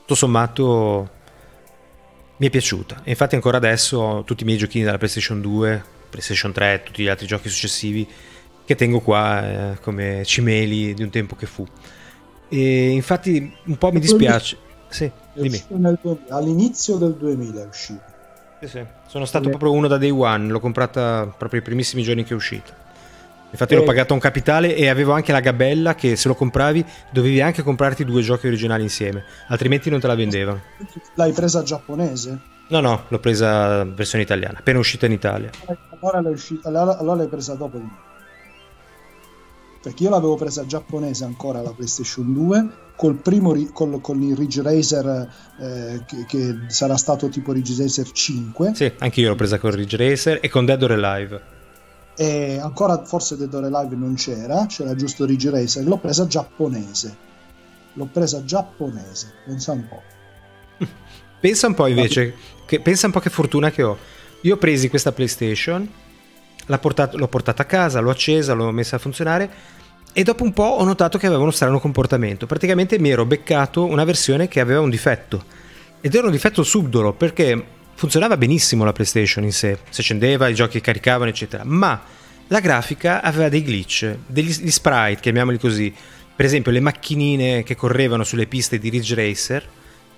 tutto sommato mi è piaciuta. E infatti ancora adesso ho tutti i miei giochini della PlayStation 2, PlayStation 3, tutti gli altri giochi successivi che tengo qua eh, come cimeli di un tempo che fu. E infatti un po' mi dispiace. Sì, dimmi. all'inizio del 2000 è uscito. Sì, sì. Sono stato proprio uno da day one, l'ho comprata proprio i primissimi giorni che è uscita. Infatti e... l'ho pagata un capitale e avevo anche la gabella che se lo compravi dovevi anche comprarti due giochi originali insieme, altrimenti non te la vendevano. L'hai presa giapponese? No, no, l'ho presa versione italiana, appena uscita in Italia. Allora l'hai, uscita, allora, l'hai presa dopo di me perché io l'avevo presa giapponese ancora la PlayStation 2 col primo ri- col, con il Ridge Racer eh, che, che, sarà stato tipo Ridge Racer 5 sì, anche io l'ho presa con Ridge Racer e con Dead or Alive e ancora forse Dead or Alive non c'era c'era giusto Ridge Racer l'ho presa giapponese l'ho presa giapponese pensa un po' pensa un po' invece che, pensa un po' che fortuna che ho io ho presi questa PlayStation portato, l'ho portata a casa, l'ho accesa, l'ho messa a funzionare e dopo un po' ho notato che aveva uno strano comportamento. Praticamente mi ero beccato una versione che aveva un difetto. Ed era un difetto subdolo perché funzionava benissimo la PlayStation in sé, si accendeva, i giochi caricavano, eccetera. Ma la grafica aveva dei glitch, degli sprite, chiamiamoli così. Per esempio, le macchinine che correvano sulle piste di Ridge Racer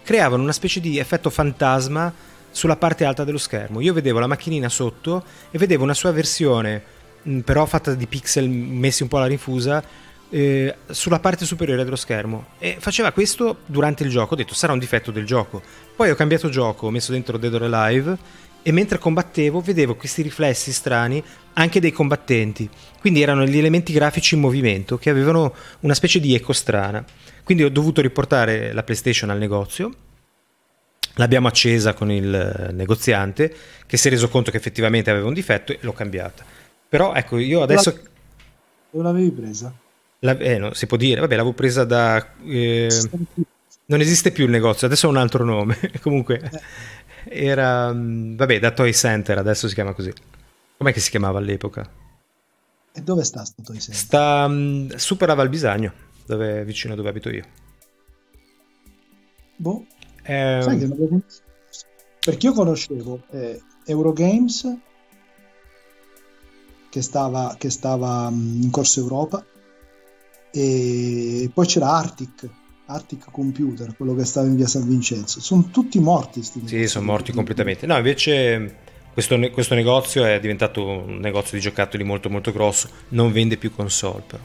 creavano una specie di effetto fantasma sulla parte alta dello schermo. Io vedevo la macchinina sotto e vedevo una sua versione, però fatta di pixel messi un po' alla rinfusa, eh, sulla parte superiore dello schermo. E faceva questo durante il gioco. Ho detto sarà un difetto del gioco. Poi ho cambiato gioco, ho messo dentro Dead or Alive e mentre combattevo vedevo questi riflessi strani anche dei combattenti. Quindi erano gli elementi grafici in movimento che avevano una specie di eco strana. Quindi ho dovuto riportare la PlayStation al negozio L'abbiamo accesa con il negoziante che si è reso conto che effettivamente aveva un difetto e l'ho cambiata. Però ecco, io adesso... Dove l'avevi presa? La, eh, no, si può dire, vabbè, l'avevo presa da... Eh, Non esiste più il negozio, adesso ha un altro nome. Comunque eh. era mm, vabbè, da Toy Center, adesso si chiama così. Com'è che si chiamava all'epoca? E dove sta sto Toy Center? Sta um, super a Valbisagno, dove, vicino a dove abito io. Boh. Eh, Sai che non lo Perché io conoscevo eh, Eurogames che stava, che stava mm, in Corso Europa e poi c'era Arctic Arctic Computer, quello che stava in via San Vincenzo. Sono tutti morti. Sì, sono morti completamente. No, invece questo, questo, negozio è diventato un negozio di giocattoli molto molto grosso, non vende più console però.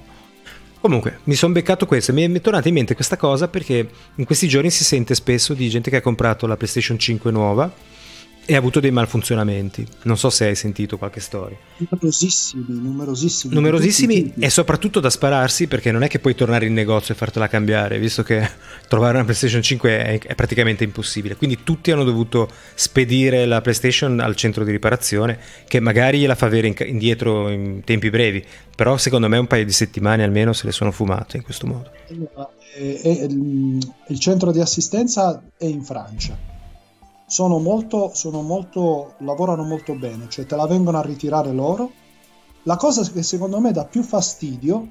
Comunque, mi sono beccato questo mi è tornata in mente questa cosa perché in questi giorni si sente spesso di gente che ha comprato la PlayStation 5 nuova e ha avuto dei malfunzionamenti. Non so se hai sentito qualche storia. Numerosissimi, numerosissimi. Numerosissimi e soprattutto da spararsi perché non è che puoi tornare in negozio e fartela cambiare, visto che trovare una PlayStation 5 è, è praticamente impossibile. Quindi tutti hanno dovuto spedire la PlayStation al centro di riparazione che magari gliela fa avere in, indietro in tempi brevi, però secondo me un paio di settimane almeno se le sono fumate in questo modo. E, e, e, il centro di assistenza è in Francia sono molto, sono molto, lavorano molto bene, cioè te la vengono a ritirare loro. La cosa che secondo me dà più fastidio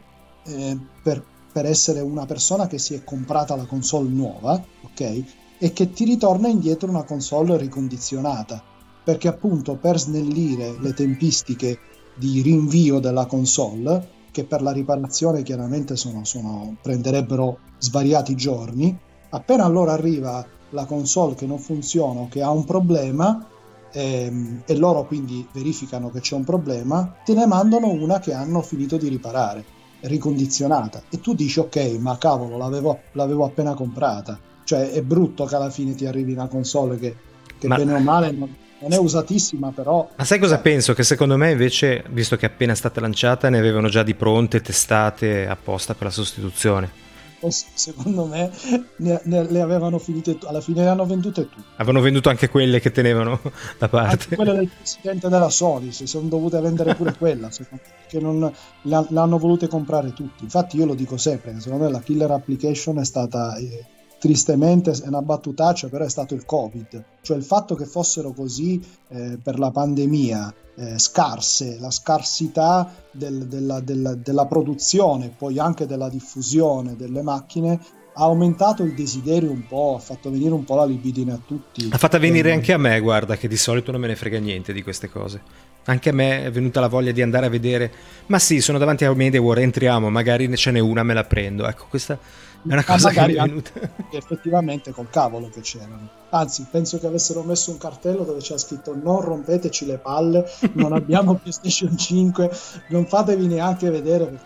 eh, per, per, essere una persona che si è comprata la console nuova, ok? È che ti ritorna indietro una console ricondizionata, perché appunto per snellire le tempistiche di rinvio della console, che per la riparazione chiaramente sono, sono, prenderebbero svariati giorni, appena allora arriva la console che non funziona o che ha un problema ehm, e loro quindi verificano che c'è un problema, te ne mandano una che hanno finito di riparare, ricondizionata. E tu dici ok ma cavolo l'avevo, l'avevo appena comprata, cioè è brutto che alla fine ti arrivi una console che, che ma... bene o male non, non è usatissima però... Ma sai cosa penso? Che secondo me invece, visto che è appena stata lanciata, ne avevano già di pronte, testate apposta per la sostituzione secondo me ne, ne, le avevano finite alla fine le hanno vendute tutte. Avevano venduto anche quelle che tenevano da parte. anche quelle del presidente della Sony si sono dovute vendere pure quella perché non hanno volute comprare tutti. Infatti io lo dico sempre secondo me la killer application è stata eh, tristemente è una battutaccia, però è stato il Covid, cioè il fatto che fossero così eh, per la pandemia eh, scarse, la scarsità del, della, della, della produzione, poi anche della diffusione delle macchine ha aumentato il desiderio un po', ha fatto venire un po' la libidine a tutti. Ha fatto venire anche a me, guarda, che di solito non me ne frega niente di queste cose. Anche a me è venuta la voglia di andare a vedere, ma sì, sono davanti a MediaWar, entriamo, magari ce n'è una, me la prendo. Ecco, questa è una cosa che mi è venuta. Effettivamente col cavolo che c'erano. Anzi, penso che avessero messo un cartello dove c'era scritto non rompeteci le palle, non abbiamo PlayStation 5, non fatevi neanche vedere.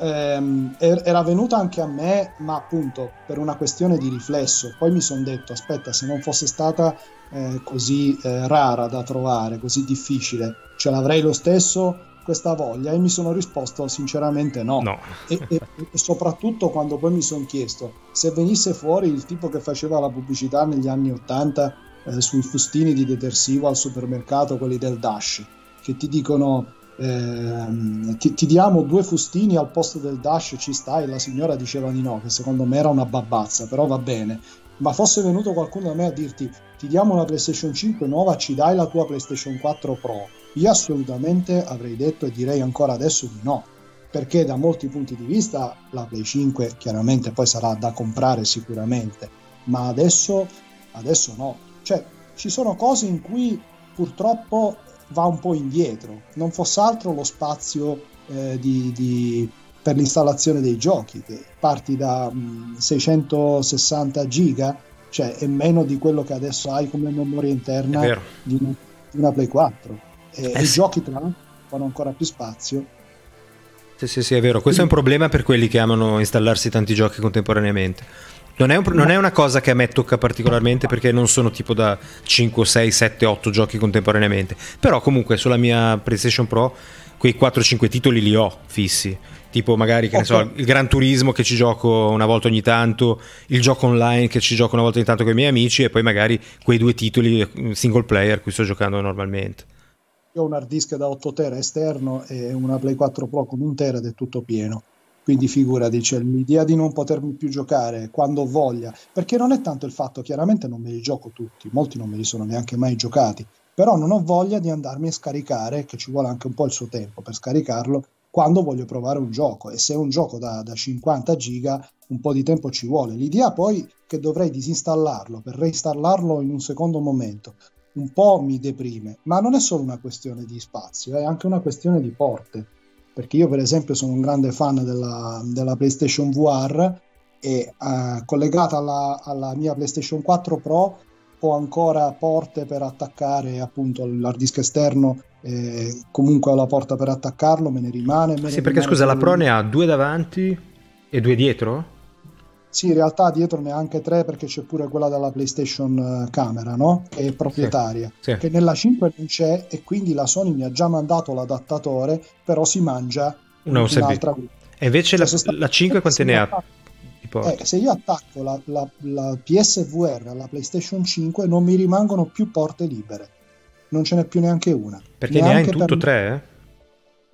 Ehm, er-, era venuta anche a me, ma appunto per una questione di riflesso. Poi mi sono detto, aspetta, se non fosse stata eh, così eh, rara da trovare, così difficile, ce l'avrei lo stesso questa voglia e mi sono risposto sinceramente no. no. E, e, e, soprattutto quando poi mi sono chiesto se venisse fuori il tipo che faceva la pubblicità negli anni 80 eh, sui fustini di detersivo al supermercato, quelli del Dash, che ti dicono eh, ti, ti, diamo due fustini al posto del Dash, ci stai? La signora diceva di no, che secondo me era una babbazza, però va bene. Ma fosse venuto qualcuno da me a dirti ti diamo una PlayStation 5 nuova, ci dai la tua PlayStation 4 Pro io assolutamente avrei detto e direi ancora adesso di no, perché da molti punti di vista la Play 5 chiaramente poi sarà da comprare sicuramente, ma adesso, adesso no. Cioè, ci sono cose in cui purtroppo va un po' indietro, non fosse altro lo spazio eh, di, di, per l'installazione dei giochi, che parti da mh, 660 giga, cioè è meno di quello che adesso hai come memoria interna di una, di una Play 4 e eh, i sì. giochi tra l'altro fanno ancora più spazio. Sì, sì, sì, è vero. Questo è un problema per quelli che amano installarsi tanti giochi contemporaneamente. Non è, un, non è, una cosa che a me tocca particolarmente perché non sono tipo da 5, 6, 7, 8 giochi contemporaneamente. Però comunque sulla mia PlayStation Pro quei 4-5 titoli li ho fissi. Tipo magari che okay. ne so, il Gran Turismo che ci gioco una volta ogni tanto, il gioco online che ci gioco una volta ogni tanto con i miei amici e poi magari quei due titoli eh, single player cui sto giocando normalmente. Io ho un hard disk da 8 tera esterno e una Play 4 Pro con un tera ed è tutto pieno. quindi figurati, c'è l'idea di non potermi più giocare quando voglia, perché non è tanto il fatto, chiaramente non me li gioco tutti, molti non me li sono neanche mai giocati, però non ho voglia di andarmi a scaricare, che ci vuole anche un po' il suo tempo per scaricarlo, quando voglio provare un gioco e se è un gioco da, da 50 giga un po' di tempo ci vuole. L'idea poi che dovrei disinstallarlo per reinstallarlo in un secondo momento un po' mi deprime, ma non è solo una questione di spazio, è anche una questione di porte, perché io per esempio sono un grande fan della, della PlayStation VR e uh, collegata alla, alla mia PlayStation 4 Pro ho ancora porte per attaccare appunto l'hard disk esterno eh, comunque ho la porta per attaccarlo me ne rimane me sì ne perché rimane scusa la Pro ne ha due davanti e due dietro? Sì, in realtà dietro ne ha anche tre perché c'è pure quella della PlayStation eh, Camera, no? Che è proprietaria. Sì, sì. Che nella 5 non c'è e quindi la Sony mi ha già mandato l'adattatore, però si mangia una USB. un'altra E invece cioè, la, la 5 quante ne ha? Eh, se io attacco la, la, la, PSVR alla PlayStation 5 non mi rimangono più porte libere. Non ce n'è più neanche una. Perché neanche ne hai in tutto per... tre? Eh?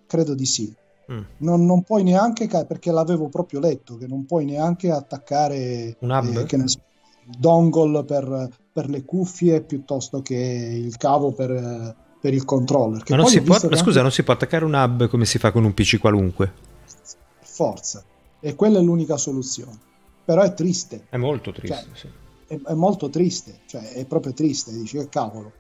Credo di sì. Mm. Non, non, puoi neanche, perché l'avevo proprio letto, che non puoi neanche attaccare un hub? Eh, so, il dongle per, per, le cuffie piuttosto che il cavo per, per il controller. Ma non si può, scusa, anche... non si può attaccare un hub come si fa con un PC qualunque? Forza. E quella è l'unica soluzione. Però è triste. È molto triste, cioè, sì. è, è, molto triste, cioè è proprio triste, dici che cavolo.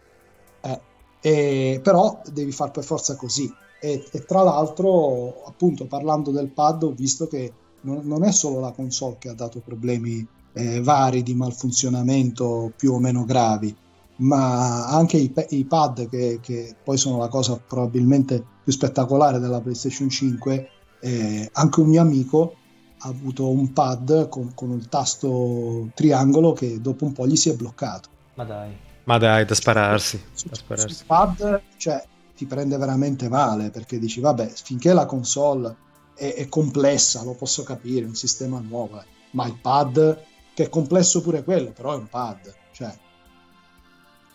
Eh, e, però devi far per forza così e, e, tra l'altro, appunto, parlando del pad, ho visto che non, non è solo la console che ha dato problemi eh, vari di malfunzionamento più o meno gravi, ma anche i, i pad, che, che, poi sono la cosa probabilmente più spettacolare della PlayStation 5. Eh, anche un mio amico ha avuto un pad con, con il tasto triangolo che dopo un po' gli si è bloccato. Ma dai, ma dai, da spararsi. Su, da spararsi. Su pad, cioè, ti prende veramente male perché dici vabbè finché la console è, è complessa lo posso capire un sistema nuovo ma il pad che è complesso pure quello però è un pad cioè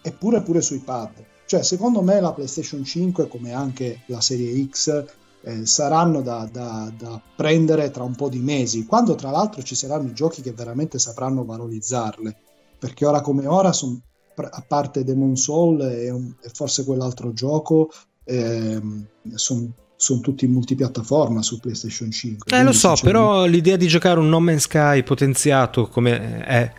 eppure pure sui pad. Cioè secondo me la PlayStation 5 come anche la serie X eh, saranno da, da, da, prendere tra un po' di mesi quando tra l'altro ci saranno i giochi che veramente sapranno valorizzarle perché ora come ora sono a parte Demon Soul e, e forse quell'altro gioco, ehm, sono sono tutti in multipiattaforma su PlayStation 5. Eh, lo so, però l'idea di giocare un No Man's Sky potenziato come è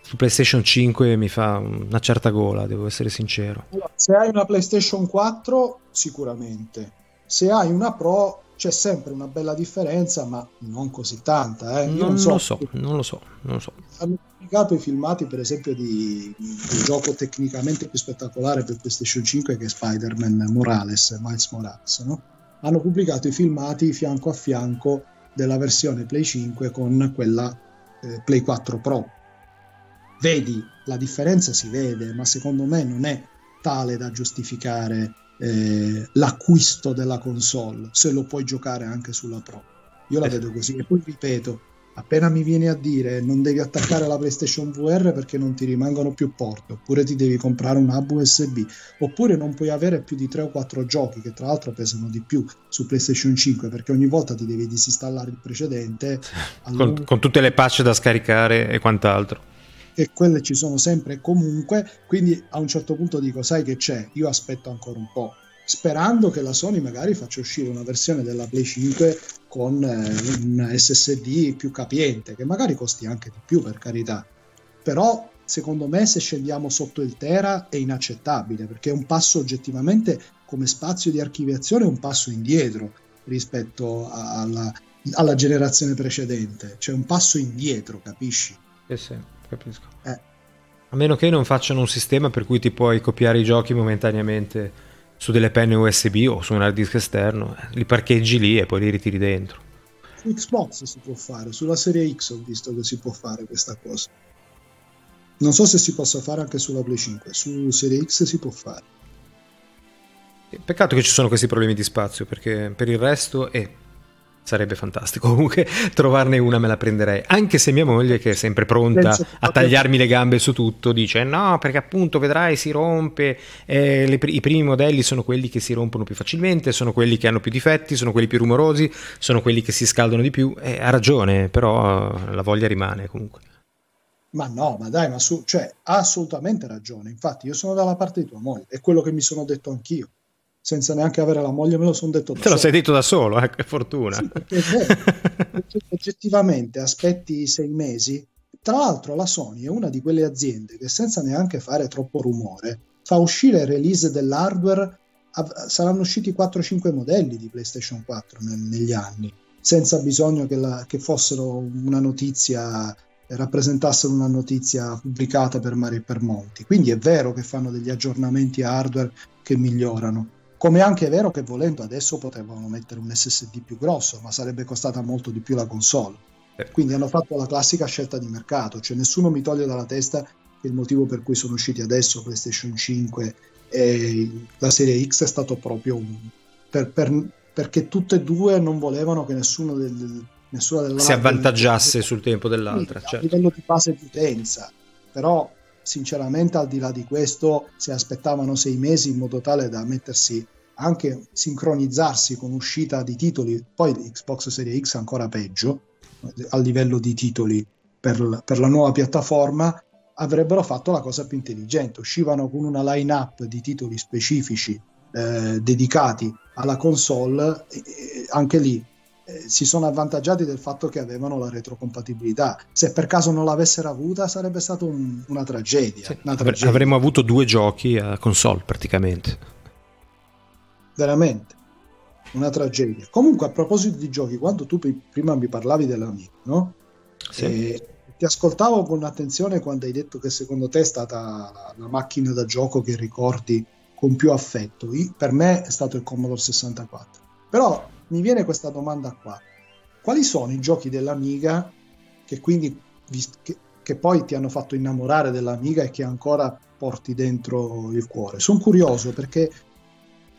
su PlayStation 5 mi fa una certa gola, devo essere sincero. Se hai una PlayStation 4, sicuramente. Se hai una Pro, c'è sempre una bella differenza, ma non così tanta. Eh. Non, non, so. Lo so, non lo so, non lo so. Hanno pubblicato i filmati, per esempio, di, un gioco tecnicamente più spettacolare per PlayStation 5 che è Spider-Man Morales, Miles Morales, no? Hanno pubblicato i filmati fianco a fianco della versione Play 5 con quella eh, Play 4 Pro. Vedi, la differenza si vede, ma secondo me non è tale da giustificare eh, l'acquisto della console, se lo puoi giocare anche sulla Pro. Io la eh. vedo così. E poi ripeto, appena mi viene a dire non devi attaccare la PlayStation VR perché non ti rimangono più porte, oppure ti devi comprare un hub USB, oppure non puoi avere più di 3 o 4 giochi che tra l'altro pesano di più su PlayStation 5 perché ogni volta ti devi disinstallare il precedente. Allora... Con, con tutte le patch da scaricare e quant'altro e quelle ci sono sempre e comunque, quindi a un certo punto dico, sai che c'è, io aspetto ancora un po', sperando che la Sony magari faccia uscire una versione della Play 5 con eh, un SSD più capiente, che magari costi anche di più per carità, però secondo me se scendiamo sotto il Tera è inaccettabile, perché è un passo oggettivamente come spazio di archiviazione, un passo indietro rispetto alla, alla generazione precedente, cioè un passo indietro, capisci? Eh sì capisco. Eh. A meno che non facciano un sistema per cui ti puoi copiare i giochi momentaneamente su delle penne USB o su un hard disk esterno, eh, li parcheggi lì e poi li ritiri dentro. Su Xbox si può fare, sulla serie X ho visto che si può fare questa cosa. Non so se si possa fare anche sulla Play 5, su serie X si può fare. Peccato che ci sono questi problemi di spazio, perché per il resto è Sarebbe fantastico. Comunque trovarne una me la prenderei. Anche se mia moglie, che è sempre pronta a tagliarmi le gambe su tutto, dice no, perché appunto vedrai si rompe. Eh, le, I primi modelli sono quelli che si rompono più facilmente, sono quelli che hanno più difetti, sono quelli più rumorosi, sono quelli che si scaldano di più. Eh, ha ragione, però la voglia rimane comunque. Ma no, ma dai, ma su, cioè, ha assolutamente ragione. Infatti, io sono dalla parte di tua moglie, è quello che mi sono detto anch'io senza neanche avere la moglie, me lo sono detto da Te solo. lo sei detto da solo, eh, che fortuna. Sì, perché, oggettivamente aspetti sei mesi. Tra l'altro la Sony è una di quelle aziende che senza neanche fare troppo rumore fa uscire release dell'hardware, saranno usciti 4-5 modelli di PlayStation 4 nel, negli anni, senza bisogno che, la, che fossero una notizia rappresentassero una notizia pubblicata per mari e per monti. Quindi è vero che fanno degli aggiornamenti hardware che migliorano, come anche è vero che volendo adesso potevano mettere un SSD più grosso, ma sarebbe costata molto di più la console. Eh. Quindi hanno fatto la classica scelta di mercato, cioè nessuno mi toglie dalla testa il motivo per cui sono usciti adesso PlayStation 5 e la serie X è stato proprio un, per, per, perché tutte e due non volevano che nessuno del, nessuna delle si avvantaggiasse sul tempo dell'altra. Certo. A livello di base di utenza, però sinceramente al di là di questo si aspettavano sei mesi in modo tale da mettersi anche sincronizzarsi con uscita di titoli. Poi Xbox Series X ancora peggio a livello di titoli per, per la nuova piattaforma avrebbero fatto la cosa più intelligente. Uscivano con una line up di titoli specifici eh, dedicati alla console eh, anche lì eh, si sono avvantaggiati del fatto che avevano la retrocompatibilità. Se per caso non l'avessero avuta sarebbe stata un, una, tragedia, sì, una tragedia. Avremmo avuto due giochi a console praticamente. Veramente, una tragedia. Comunque a proposito di giochi, quando tu prima mi parlavi dell'amico, no? Sì. Eh, ti ascoltavo con attenzione quando hai detto che secondo te è stata la macchina da gioco che ricordi con più affetto. Per me è stato il Commodore 64. Però mi viene questa domanda qua. Quali sono i giochi dell'Amiga che quindi che, che poi ti hanno fatto innamorare dell'Amiga e che ancora porti dentro il cuore? Sono curioso perché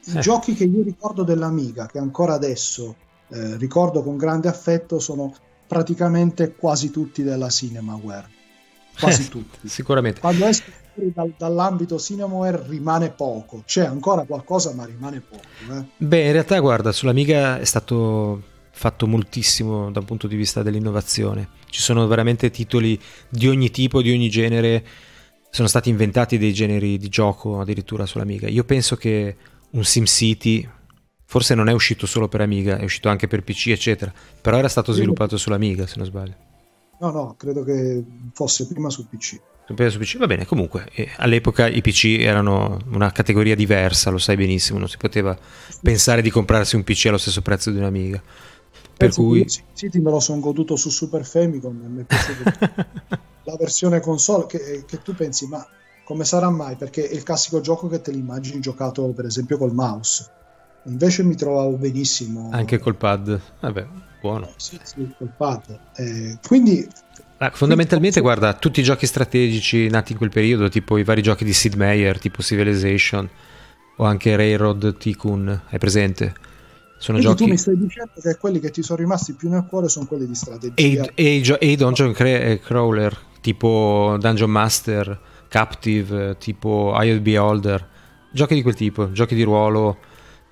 i eh. giochi che io ricordo dell'Amiga, che ancora adesso eh, ricordo con grande affetto, sono praticamente quasi tutti della Cinemaware. Quasi tutti. Sicuramente. Quando esco dal, dall'ambito Cinemaware rimane poco, c'è ancora qualcosa ma rimane poco. Eh. Beh, in realtà guarda, sull'Amiga è stato fatto moltissimo da un punto di vista dell'innovazione. Ci sono veramente titoli di ogni tipo, di ogni genere. Sono stati inventati dei generi di gioco addirittura sull'Amiga. Io penso che un SimCity forse non è uscito solo per Amiga, è uscito anche per PC, eccetera. Però era stato sviluppato sull'Amiga, se non sbaglio. No, no, credo che fosse prima sul PC. Su PC, va bene, comunque eh, all'epoca i PC erano una categoria diversa, lo sai benissimo, non si poteva pensare di comprarsi un PC allo stesso prezzo di un'Amiga. Per Penso cui... Sì, me lo sono goduto su Super Famicom, mi è piaciuto la versione console che, che, tu pensi, ma come sarà mai? Perché è il classico gioco che te l'immagini giocato per esempio col mouse. Invece mi trovavo benissimo. Anche col pad, vabbè, buono. Sì, sì, col pad. Eh, quindi Ah, fondamentalmente, guarda, tutti i giochi strategici nati in quel periodo, tipo i vari giochi di Sid Meier, tipo Civilization o anche Railroad Tycoon, hai presente? Sono Quindi giochi... tu mi stai dicendo che quelli che ti sono rimasti più nel cuore sono quelli di strategia. E, e, e i dungeon crawler, tipo Dungeon Master, Captive, tipo Eye of Beholder, giochi di quel tipo, giochi di ruolo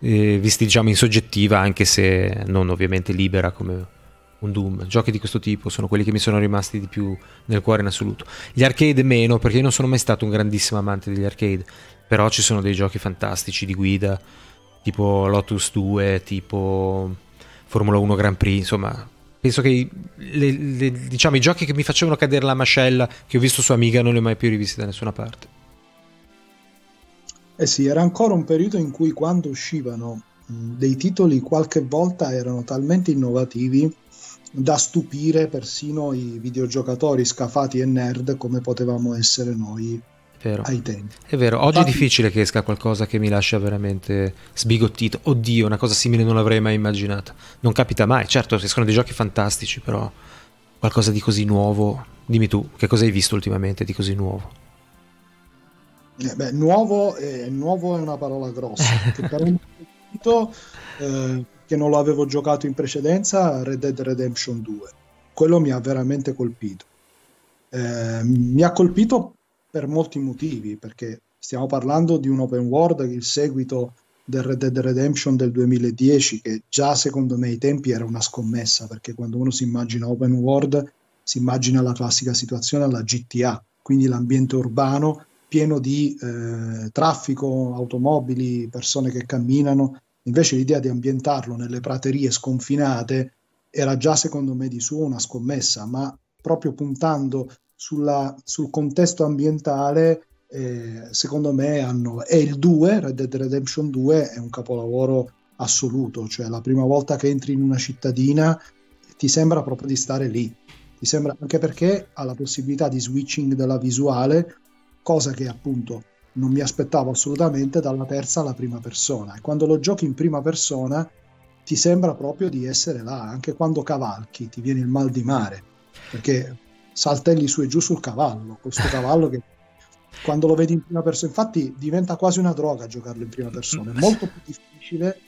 eh, visti diciamo in soggettiva, anche se non ovviamente libera come un Doom. Giochi di questo tipo sono quelli che mi sono rimasti di più nel cuore in assoluto. Gli arcade meno, perché io non sono mai stato un grandissimo amante degli arcade, però ci sono dei giochi fantastici di guida, tipo Lotus 2, tipo Formula 1 Grand Prix, insomma, penso che le, le, diciamo, i giochi che mi facevano cadere la mascella che ho visto su Amiga non li ho mai più rivisti da nessuna parte. Eh sì, era ancora un periodo in cui quando uscivano dei titoli qualche volta erano talmente innovativi da stupire persino i videogiocatori scafati e nerd come potevamo essere noi vero. ai tempi. È vero, oggi Infatti, è difficile che esca qualcosa che mi lascia veramente sbigottito. Oddio, una cosa simile non l'avrei mai immaginata. Non capita mai, certo, escono dei giochi fantastici, però qualcosa di così nuovo. Dimmi tu, che cosa hai visto ultimamente di così nuovo? Eh beh, nuovo, eh, nuovo, è una parola grossa, per un, colpito, eh, che non lo avevo giocato in precedenza, Red Dead Redemption 2. Quello mi ha veramente colpito. Eh, mi ha colpito per molti motivi, perché stiamo parlando di un open world, il seguito del Red Dead Redemption del 2010, che già secondo me ai tempi era una scommessa, perché quando uno si immagina open world si immagina la classica situazione alla GTA, quindi l'ambiente urbano pieno di eh, traffico, automobili, persone che camminano. Invece l'idea di ambientarlo nelle praterie sconfinate era già secondo me di suo una scommessa, ma proprio puntando sulla, sul contesto ambientale, eh, secondo me hanno... E il 2, Red Dead Redemption 2, è un capolavoro assoluto, cioè la prima volta che entri in una cittadina ti sembra proprio di stare lì, ti sembra anche perché ha la possibilità di switching della visuale cosa che appunto non mi aspettavo assolutamente dalla terza alla prima persona. E quando lo giochi in prima persona ti sembra proprio di essere là, anche quando cavalchi ti viene il mal di mare, perché saltelli su e giù sul cavallo, questo cavallo che quando lo vedi in prima persona, infatti diventa quasi una droga giocarlo in prima persona, è molto più difficile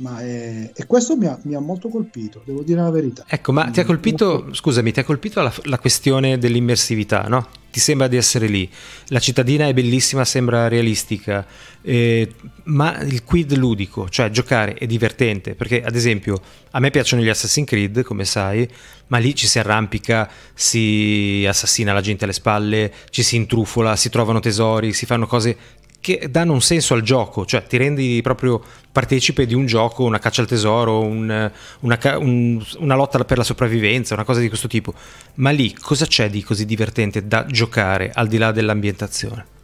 ma è... e questo mi ha, mi ha, molto colpito, devo dire la verità. Ecco, ma ti ha mm, colpito, scusami, ti ha colpito la, la, questione dell'immersività, no? Ti sembra di essere lì, la cittadina è bellissima, sembra realistica, eh, ma il quid ludico, cioè giocare è divertente, perché ad esempio a me piacciono gli Assassin's Creed, come sai, ma lì ci si arrampica, si assassina la gente alle spalle, ci si intrufola, si trovano tesori, si fanno cose che danno un senso al gioco, cioè ti rendi proprio partecipe di un gioco, una caccia al tesoro, un, una, un, una, lotta per la sopravvivenza, una cosa di questo tipo. Ma lì cosa c'è di così divertente da giocare al di là dell'ambientazione?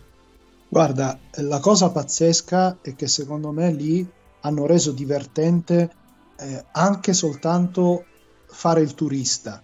Guarda, la cosa pazzesca è che secondo me lì hanno reso divertente eh, anche soltanto fare il turista,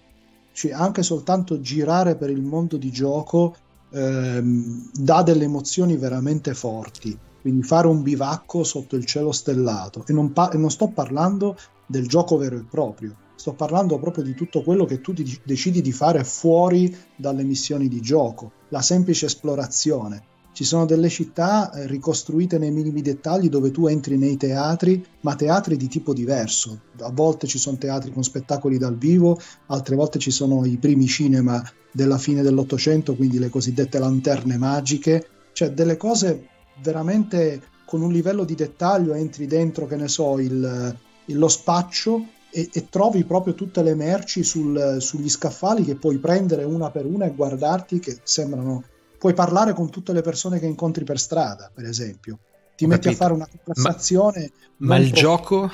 cioè anche soltanto girare per il mondo di gioco ehm, dà delle emozioni veramente forti. Quindi fare un bivacco sotto il cielo stellato. E non, pa- e non sto parlando del gioco vero e proprio, sto parlando proprio di tutto quello che tu decidi di fare fuori dalle missioni di gioco, la semplice esplorazione. Ci sono delle città eh, ricostruite nei minimi dettagli dove tu entri nei teatri, ma teatri di tipo diverso. A volte ci sono teatri con spettacoli dal vivo, altre volte ci sono i primi cinema della fine dell'Ottocento, quindi le cosiddette lanterne magiche, cioè delle cose veramente con un livello di dettaglio, entri dentro, che ne so, il, lo spaccio e, e, trovi proprio tutte le merci sul, sugli scaffali che puoi prendere una per una e guardarti che sembrano puoi parlare con tutte le persone che incontri per strada, per esempio. Ti Ho metti capito. a fare una conversazione. Ma, ma il gioco?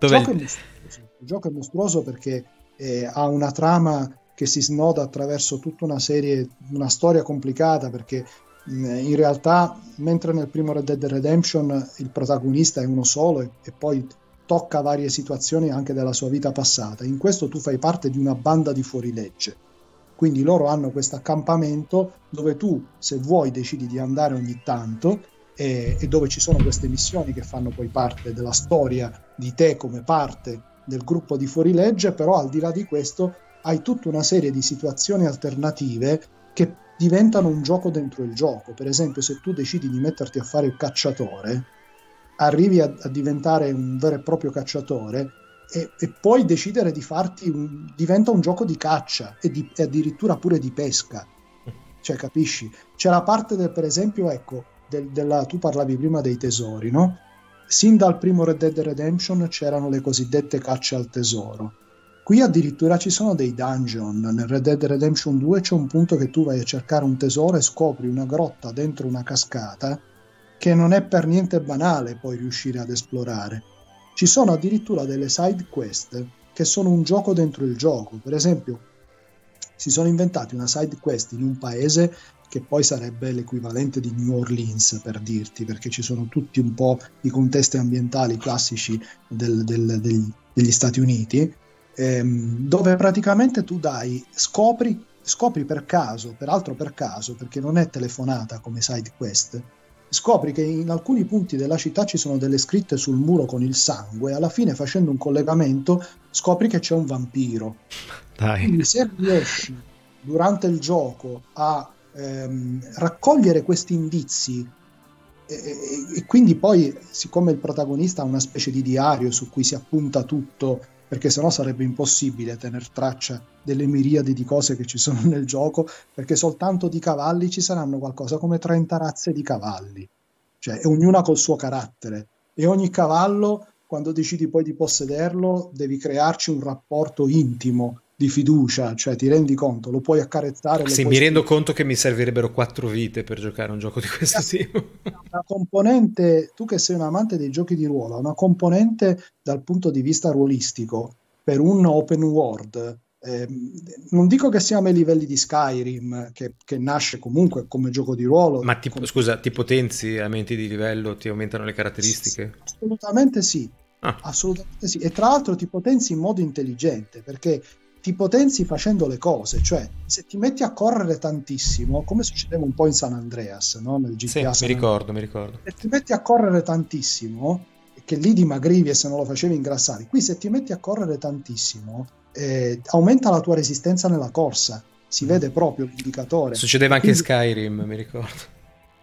Dov'è? Il gioco, il gioco è mostruoso perché eh, ha una trama che si snoda attraverso tutta una serie, una storia complicata perché in realtà mentre nel primo Red Dead Redemption il protagonista è uno solo e, e poi tocca varie situazioni anche della sua vita passata, in questo tu fai parte di una banda di fuorilegge quindi loro hanno questo accampamento dove tu, se vuoi, decidi di andare ogni tanto e, e, dove ci sono queste missioni che fanno poi parte della storia di te come parte del gruppo di fuorilegge, però al di là di questo hai tutta una serie di situazioni alternative che diventano un gioco dentro il gioco. Per esempio, se tu decidi di metterti a fare il cacciatore, arrivi a, a diventare un vero e proprio cacciatore e, e puoi decidere di farti un, diventa un gioco di caccia e, di, e addirittura pure di pesca. Cioè capisci? C'è la parte del per esempio ecco del, della, tu parlavi prima dei tesori no? sin dal primo Red Dead Redemption c'erano le cosiddette cacce al tesoro. Qui addirittura ci sono dei dungeon. Nel Red Dead Redemption 2 c'è un punto che tu vai a cercare un tesoro e scopri una grotta dentro una cascata che non è per niente banale poi riuscire ad esplorare ci sono addirittura delle side quest che sono un gioco dentro il gioco. Per esempio, si sono inventati una side quest in un paese che poi sarebbe l'equivalente di New Orleans per dirti, perché ci sono tutti un po' i contesti ambientali classici del, del, degli, degli, Stati Uniti, ehm, dove praticamente tu dai, scopri, scopri per caso, peraltro per caso, perché non è telefonata come side quest, scopri che in alcuni punti della città ci sono delle scritte sul muro con il sangue, alla fine facendo un collegamento scopri che c'è un vampiro. Dai. Quindi se riesci durante il gioco a ehm, raccogliere questi indizi e, e, quindi poi, siccome il protagonista ha una specie di diario su cui si appunta tutto, perché sennò sarebbe impossibile tenere traccia delle miriadi di cose che ci sono nel gioco, perché soltanto di cavalli ci saranno qualcosa come 30 razze di cavalli, cioè ognuna col suo carattere, e ogni cavallo, quando decidi poi di possederlo, devi crearci un rapporto intimo di fiducia, cioè ti rendi conto, lo puoi accarezzare. Sì, mi rendo conto che mi servirebbero quattro vite per giocare un gioco di questo tipo. Una componente, tu che sei un amante dei giochi di ruolo, una componente dal punto di vista ruolistico per un open world. Eh, non dico che siamo ai livelli di Skyrim, che, che nasce comunque come gioco di ruolo. Ma tipo, come... scusa, ti potenzi, aumenti di livello, ti aumentano le caratteristiche? Assolutamente sì. Ah. Assolutamente sì. E tra l'altro ti potenzi in modo intelligente perché ti potenzi facendo le cose, cioè se ti metti a correre tantissimo, come succedeva un po' in San Andreas, no? nel GTA. Sì, mi ricordo, mi ricordo. Se ti metti a correre tantissimo, che lì dimagrivi e se non lo facevi ingrassavi, qui se ti metti a correre tantissimo, eh, aumenta la tua resistenza nella corsa, si mm. vede proprio l'indicatore. Succedeva anche Quindi, in Skyrim, mi ricordo.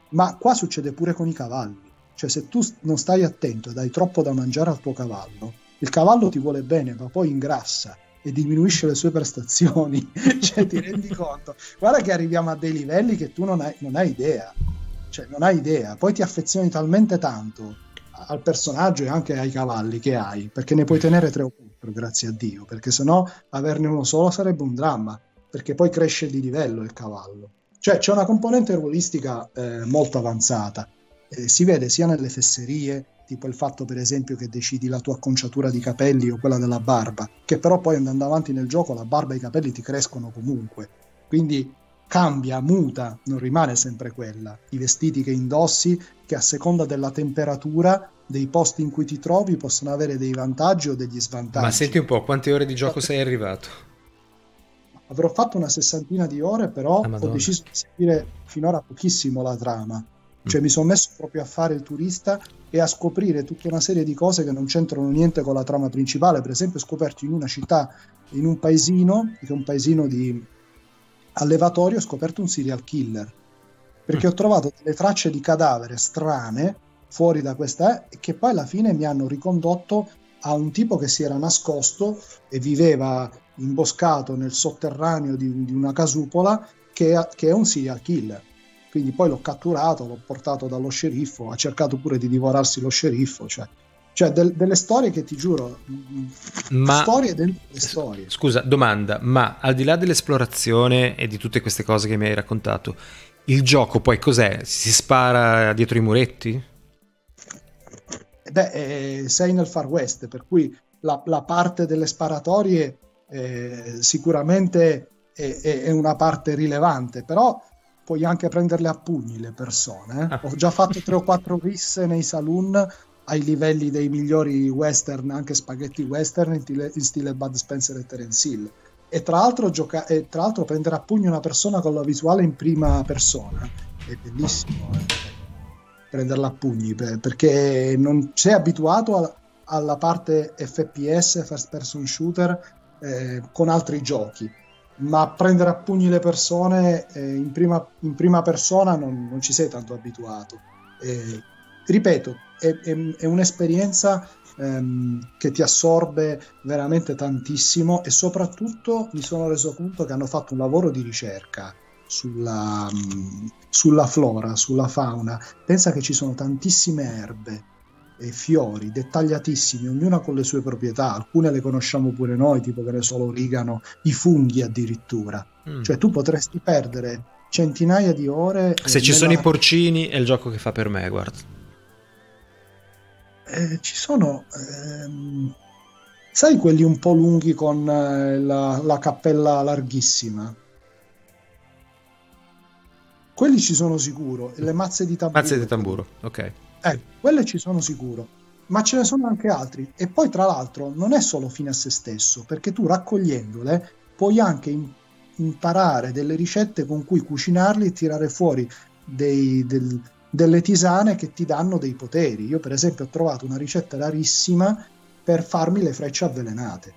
Ma qua succede pure con i cavalli, cioè se tu non stai attento e dai troppo da mangiare al tuo cavallo, il cavallo ti vuole bene, ma poi ingrassa e diminuisce le sue prestazioni, cioè ti rendi conto? Guarda che arriviamo a dei livelli che tu non hai, non hai idea, cioè non hai idea, poi ti affezioni talmente tanto al personaggio e anche ai cavalli che hai, perché ne puoi tenere tre o quattro, grazie a Dio, perché sennò averne uno solo sarebbe un dramma, perché poi cresce di livello il cavallo. Cioè c'è una componente ruolistica eh, molto avanzata, eh, si vede sia nelle fesserie, tipo il fatto per esempio che decidi la tua acconciatura di capelli o quella della barba, che però poi andando avanti nel gioco la barba e i capelli ti crescono comunque. Quindi cambia, muta, non rimane sempre quella. I vestiti che indossi, che a seconda della temperatura dei posti in cui ti trovi possono avere dei vantaggi o degli svantaggi. Ma senti un po', quante ore di gioco sei arrivato? Avrò fatto una sessantina di ore, però ah, ho deciso di seguire finora pochissimo la trama. Cioè mm. mi sono messo proprio a fare il turista e a scoprire tutta una serie di cose che non c'entrano niente con la trama principale. Per esempio, ho scoperto in una città, in un paesino, che è un paesino di allevatorio, ho scoperto un serial killer. Perché mm. ho trovato delle tracce di cadavere strane fuori da questa e che poi alla fine mi hanno ricondotto a un tipo che si era nascosto e viveva imboscato nel sotterraneo di, di una casupola che, che è un serial killer quindi poi l'ho catturato, l'ho portato dallo sceriffo, ha cercato pure di divorarsi lo sceriffo, cioè, cioè del, delle storie che ti giuro, ma, storie dentro le storie. Scusa, domanda, ma al di là dell'esplorazione e di tutte queste cose che mi hai raccontato, il gioco poi cos'è? Si spara dietro i muretti? Beh, eh, sei nel Far West, per cui la, la parte delle sparatorie eh, sicuramente è, è, una parte rilevante, però puoi anche prenderle a pugni le persone. Eh? Ho già fatto tre o quattro risse nei saloon ai livelli dei migliori western, anche spaghetti western in stile, in stile Bud Spencer e Terence Hill. E tra, l'altro gioca- e tra l'altro prendere a pugni una persona con la visuale in prima persona è bellissimo eh? prenderla a pugni perché non sei abituato a, alla parte FPS, first person shooter, eh, con altri giochi ma prendere a pugni le persone eh, in, prima, in, prima, persona non, non, ci sei tanto abituato. Eh, ripeto, è, è, è un'esperienza ehm, che ti assorbe veramente tantissimo e soprattutto mi sono reso conto che hanno fatto un lavoro di ricerca sulla, sulla flora, sulla fauna. Pensa che ci sono tantissime erbe e fiori dettagliatissimi, ognuna con le sue proprietà, alcune le conosciamo pure noi, tipo che ne so l'origano, i funghi addirittura. Mm. Cioè tu potresti perdere centinaia di ore. Se ci nella... sono i porcini è il gioco che fa per me, guarda. Eh, ci sono... Ehm... Sai quelli un po' lunghi con eh, la, la cappella larghissima? Quelli ci sono sicuro, e le mazze di tamburo. Mazze di tamburo, ok. Eh, quelle ci sono sicuro, ma ce ne sono anche altri. E poi, tra l'altro, non è solo fine a se stesso, perché tu raccogliendole puoi anche in- imparare delle ricette con cui cucinarli e tirare fuori dei, del, delle tisane che ti danno dei poteri. Io, per esempio, ho trovato una ricetta rarissima per farmi le frecce avvelenate,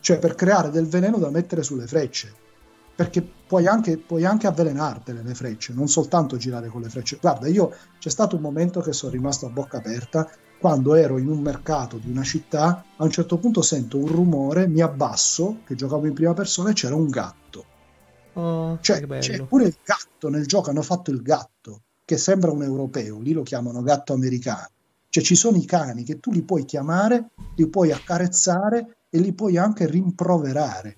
cioè per creare del veleno da mettere sulle frecce. Perché puoi anche, puoi anche avvelenartele le frecce, non soltanto girare con le frecce. Guarda, io c'è stato un momento che sono rimasto a bocca aperta quando ero in un mercato di una città, a un certo punto sento un rumore, mi abbasso, che giocavo in prima persona e c'era un gatto. Oh, cioè, c'è pure il gatto nel gioco, hanno fatto il gatto, che sembra un europeo, lì lo chiamano gatto americano. Cioè ci sono i cani che tu li puoi chiamare, li puoi accarezzare e li puoi anche rimproverare.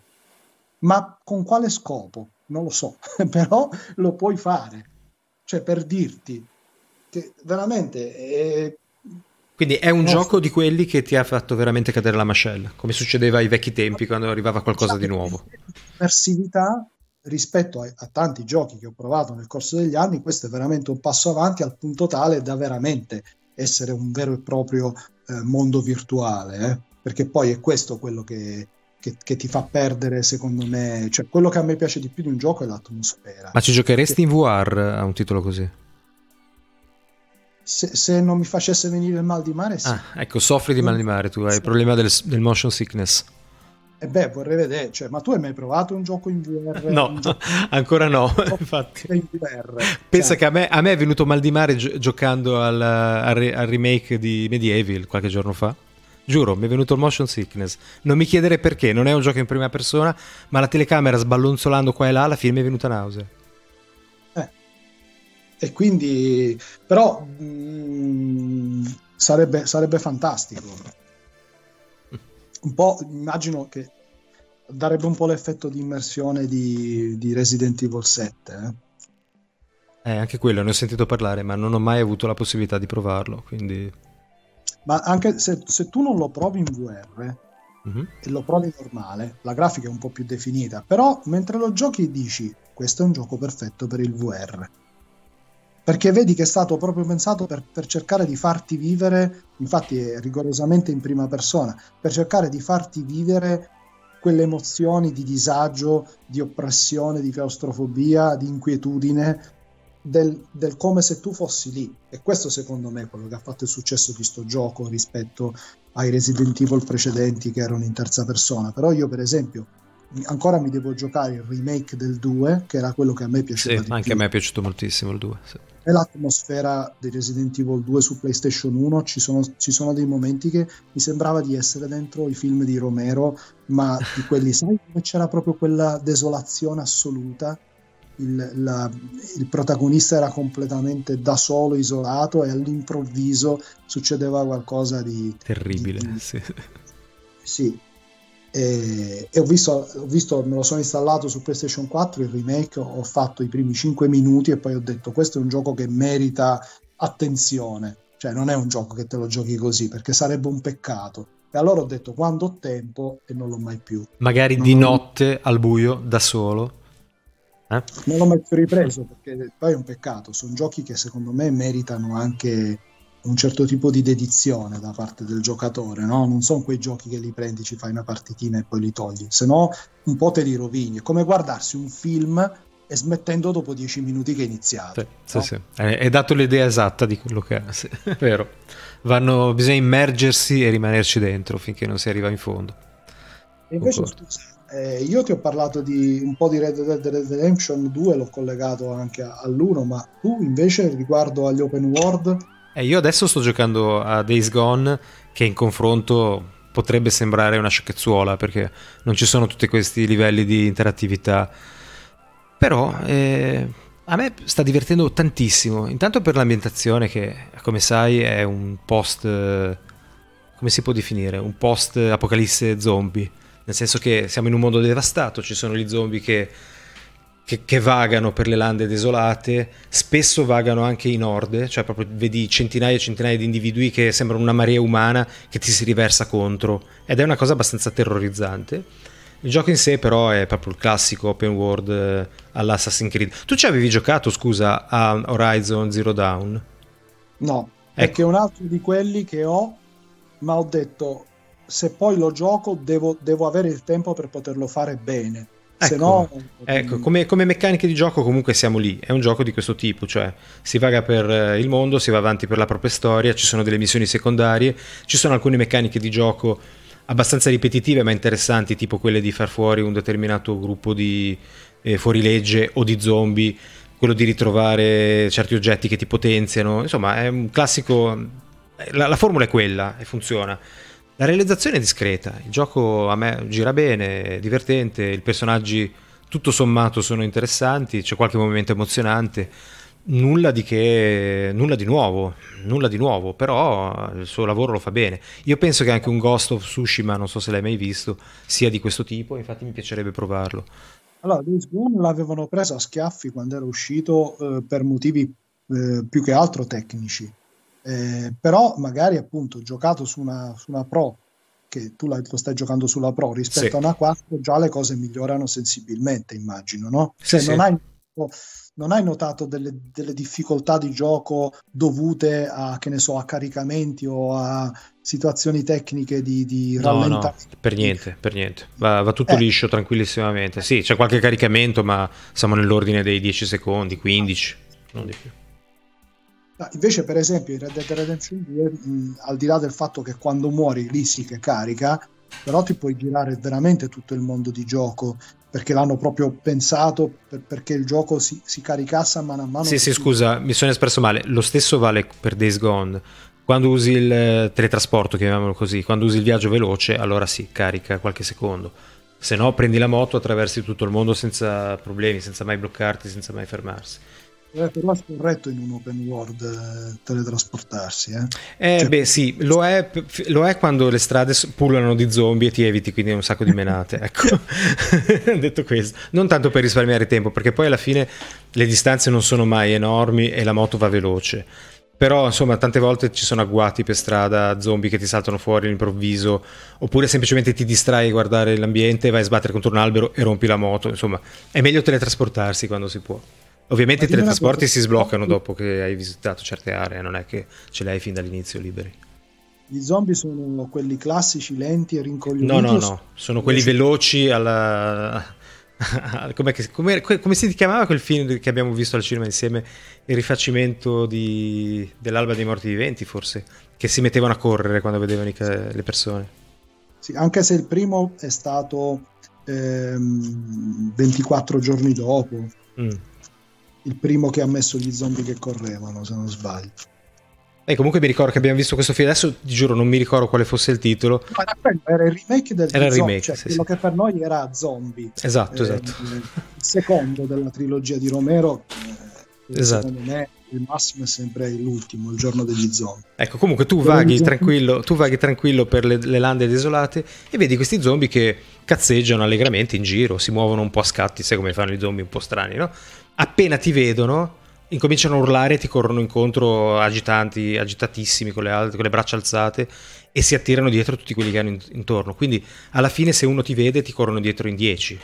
Ma con quale scopo? Non lo so, però lo puoi fare. Cioè per dirti che veramente è... Quindi è un no, gioco di quelli che ti ha fatto veramente cadere la mascella, come succedeva ai vecchi tempi quando arrivava qualcosa di nuovo. Immersività rispetto a, a, tanti giochi che ho provato nel corso degli anni, questo è veramente un passo avanti al punto tale da veramente essere un vero e proprio eh, mondo virtuale, eh? perché poi è questo quello che, che, che, ti fa perdere, secondo me, cioè quello che a me piace di più di un gioco è l'atmosfera. Ma ci giocheresti in VR a un titolo così? Se, se, non mi facesse venire il mal di mare, sì. Ah, ecco, soffri di mal di mare, tu hai sì. il problema del, del motion sickness. E eh beh, vorrei vedere, cioè, ma tu hai mai provato un gioco in VR? No, gioco... ancora no, infatti. In VR. Pensa cioè... che a me, a me, è venuto mal di mare gi- giocando al, al, al, remake di Medieval qualche giorno fa. Giuro, mi è venuto il motion sickness. Non mi chiedere perché, non è un gioco in prima persona, ma la telecamera sballonzolando qua e là, alla fine mi è venuta nausea. Eh. E quindi, però, mh, mm, sarebbe, sarebbe fantastico. Un po', immagino che darebbe un po' l'effetto di immersione di, di Resident Evil 7. Eh? eh, anche quello, ne ho sentito parlare, ma non ho mai avuto la possibilità di provarlo, quindi ma anche se, se tu non lo provi in VR mm-hmm. e lo provi normale, la grafica è un po' più definita, però mentre lo giochi dici questo è un gioco perfetto per il VR. Perché vedi che è stato proprio pensato per, per cercare di farti vivere, infatti è rigorosamente in prima persona, per cercare di farti vivere quelle emozioni di disagio, di oppressione, di claustrofobia, di inquietudine del, del, come se tu fossi lì. E questo secondo me è quello che ha fatto il successo di sto gioco rispetto ai Resident Evil precedenti che erano in terza persona. Però io per esempio ancora mi devo giocare il remake del 2, che era quello che a me piaceva. Sì, anche più. a me è piaciuto moltissimo il 2. Sì. E l'atmosfera di Resident Evil 2 su PlayStation 1 ci sono, ci sono, dei momenti che mi sembrava di essere dentro i film di Romero, ma di quelli, sai, c'era proprio quella desolazione assoluta il, la, il, protagonista era completamente da solo, isolato e all'improvviso succedeva qualcosa di terribile. Di, sì. sì. E, e ho, visto, ho, visto, me lo sono installato su PlayStation 4 il remake, ho fatto i primi 5 minuti e poi ho detto questo è un gioco che merita attenzione, cioè non è un gioco che te lo giochi così perché sarebbe un peccato. E allora ho detto quando ho tempo e non l'ho mai più. Magari non di notte al buio da solo eh? Non l'ho mai più ripreso perché poi è un peccato. Sono giochi che secondo me meritano anche un certo tipo di dedizione da parte del giocatore, no? Non sono quei giochi che li prendi, ci fai una partitina e poi li togli, se no un po' te li rovini. È come guardarsi un film e smettendo dopo dieci minuti che è iniziato. Sì, no? sì, sì. Hai dato l'idea esatta di quello che è, sì, è vero. Vanno, bisogna immergersi e rimanerci dentro finché non si arriva in fondo. E invece, scusa, eh, io ti ho parlato di un po' di Red Dead Redemption 2, l'ho collegato anche all'1, ma tu invece riguardo agli open world? Eh, io adesso sto giocando a Days Gone, che in confronto potrebbe sembrare una sciocchezzuola, perché non ci sono tutti questi livelli di interattività. Però eh, a me sta divertendo tantissimo, intanto per l'ambientazione che, come sai, è un post... come si può definire? Un post apocalisse zombie nel senso che siamo in un mondo devastato, ci sono gli zombie che, che, che, vagano per le lande desolate, spesso vagano anche in orde, cioè proprio vedi centinaia e centinaia di individui che sembrano una marea umana che ti si riversa contro ed è una cosa abbastanza terrorizzante. Il gioco in sé però è proprio il classico open world eh, all'Assassin's Creed. Tu ci avevi giocato, scusa, a Horizon Zero Dawn? No, ecco. perché è un altro di quelli che ho, ma ho detto se poi lo gioco devo, devo avere il tempo per poterlo fare bene. Ecco, no, ecco come, come, meccaniche di gioco comunque siamo lì, è un gioco di questo tipo, cioè si vaga per eh, il mondo, si va avanti per la propria storia, ci sono delle missioni secondarie, ci sono alcune meccaniche di gioco abbastanza ripetitive ma interessanti, tipo quelle di far fuori un determinato gruppo di, eh, fuorilegge o di zombie, quello di ritrovare certi oggetti che ti potenziano, insomma è un classico, la, la formula è quella e funziona. La realizzazione è discreta, il gioco a me gira bene, è divertente, i personaggi tutto sommato sono interessanti, c'è qualche momento emozionante, nulla di che nulla di nuovo, nulla di nuovo, però il suo lavoro lo fa bene. Io penso che anche un Ghost of Tsushima, non so se l'hai mai visto, sia di questo tipo, infatti mi piacerebbe provarlo. Allora, Days Gone l'avevano preso a schiaffi quando era uscito eh, per motivi eh, più che altro tecnici. Eh, però magari appunto giocato su una, su una Pro che tu lo stai giocando sulla Pro rispetto sì. a una 4 già le cose migliorano sensibilmente immagino no? Sì, se non, hai, non, hai, notato delle, delle, difficoltà di gioco dovute a che ne so a caricamenti o a situazioni tecniche di, di no, rallentamento no, per niente per niente va, va tutto eh. liscio tranquillissimamente sì c'è qualche caricamento ma siamo nell'ordine dei 10 secondi 15 non di più No, invece, per esempio, in Red Dead Redemption 2, mh, al di là del fatto che quando muori lì sì che carica, però ti puoi girare veramente tutto il mondo di gioco perché l'hanno proprio pensato per, perché il gioco si, si, caricasse a mano a mano. Sì, sì, scusa, mi sono espresso male. Lo stesso vale per Days Gone. Quando usi il eh, teletrasporto, chiamiamolo così, quando usi il viaggio veloce, allora sì, carica qualche secondo. Se no, prendi la moto, attraversi tutto il mondo senza problemi, senza mai bloccarti, senza mai fermarsi. Eh, però è corretto in un open world eh, teletrasportarsi. Eh, eh cioè, beh, sì, lo è, lo è, quando le strade pullano di zombie e ti eviti quindi un sacco di menate. ecco, detto questo, non tanto per risparmiare tempo, perché poi alla fine le distanze non sono mai enormi e la moto va veloce. Però, insomma, tante volte ci sono agguati per strada, zombie che ti saltano fuori all'improvviso, oppure semplicemente ti distrai a guardare l'ambiente, vai a sbattere contro un albero e rompi la moto. Insomma, è meglio teletrasportarsi quando si può. Ovviamente i teletrasporti si sbloccano dopo che hai visitato certe aree, non è che ce li hai fin dall'inizio liberi. Gli zombie sono quelli classici, lenti e rincoglioniti? No, no, no, sono quelli veloci alla... come, come, come, si chiamava quel film che abbiamo visto al cinema insieme? Il rifacimento di, dell'Alba dei Morti Viventi, forse? Che si mettevano a correre quando vedevano i, le persone. Sì, anche se il primo è stato ehm, 24 giorni dopo. Mm il primo che ha messo gli zombie che correvano, se non sbaglio. E comunque mi ricordo che abbiamo visto questo film, adesso ti giuro non mi ricordo quale fosse il titolo. Era, il remake del era il remake, cioè, sì, quello sì. che per noi era Zombie. Esatto, eh, esatto. Il secondo della trilogia di Romero, eh, esatto. secondo me il massimo è sempre l'ultimo, il giorno degli zombie. Ecco, comunque tu vaghi, tranquillo, tu vaghi tranquillo per le, le lande desolate e vedi questi zombie che cazzeggiano allegramente in giro, si muovono un po' a scatti, sai come fanno i zombie un po' strani, no? Appena ti vedono incominciano a urlare e ti corrono incontro agitanti, agitatissimi con le, con le braccia alzate e si attirano dietro tutti quelli che hanno intorno. Quindi alla fine se uno ti vede ti corrono dietro in 10.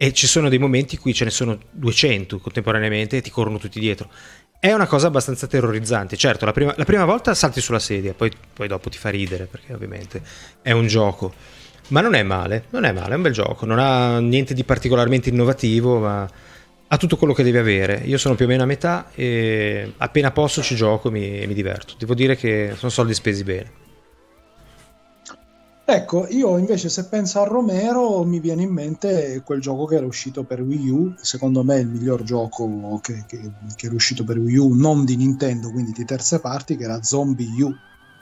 E ci sono dei momenti in cui ce ne sono 200 contemporaneamente e ti corrono tutti dietro. È una cosa abbastanza terrorizzante. Certo, la prima, la prima volta salti sulla sedia, poi, poi dopo ti fa ridere perché ovviamente è un gioco. Ma non è male, non è male, è un bel gioco. Non ha niente di particolarmente innovativo, ma ha tutto quello che deve avere. Io sono più o meno a metà e appena posso ci gioco e mi, mi diverto. Devo dire che sono soldi spesi bene. Ecco, io invece se penso a Romero mi viene in mente quel gioco che era uscito per Wii U, secondo me il miglior gioco che, che, che era uscito per Wii U, non di Nintendo, quindi di terze parti, che era Zombie U,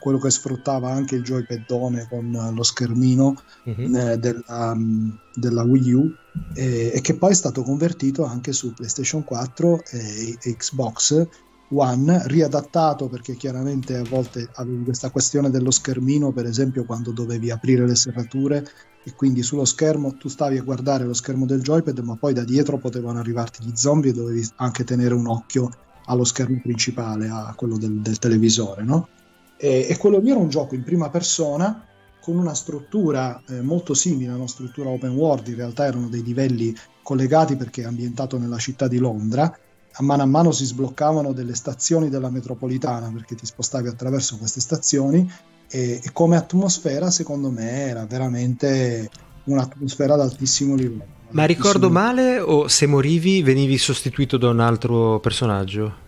quello che sfruttava anche il joypadone con lo schermino mm-hmm. eh, della, um, della, Wii U e, e, che poi è stato convertito anche su PlayStation 4 e, e Xbox One, riadattato perché chiaramente a volte avevi questa questione dello schermino, per esempio quando dovevi aprire le serrature e quindi sullo schermo tu stavi a guardare lo schermo del joypad, ma poi da dietro potevano arrivarti gli zombie e dovevi anche tenere un occhio allo schermo principale, a quello del, del televisore, no? E, e, quello lì era un gioco in prima persona con una struttura eh, molto simile a una struttura open world, in realtà erano dei livelli collegati perché è ambientato nella città di Londra, a mano a mano si sbloccavano delle stazioni della metropolitana perché ti spostavi attraverso queste stazioni e, e come atmosfera secondo me era veramente un'atmosfera ad altissimo livello. Ma ricordo male o se morivi venivi sostituito da un altro personaggio?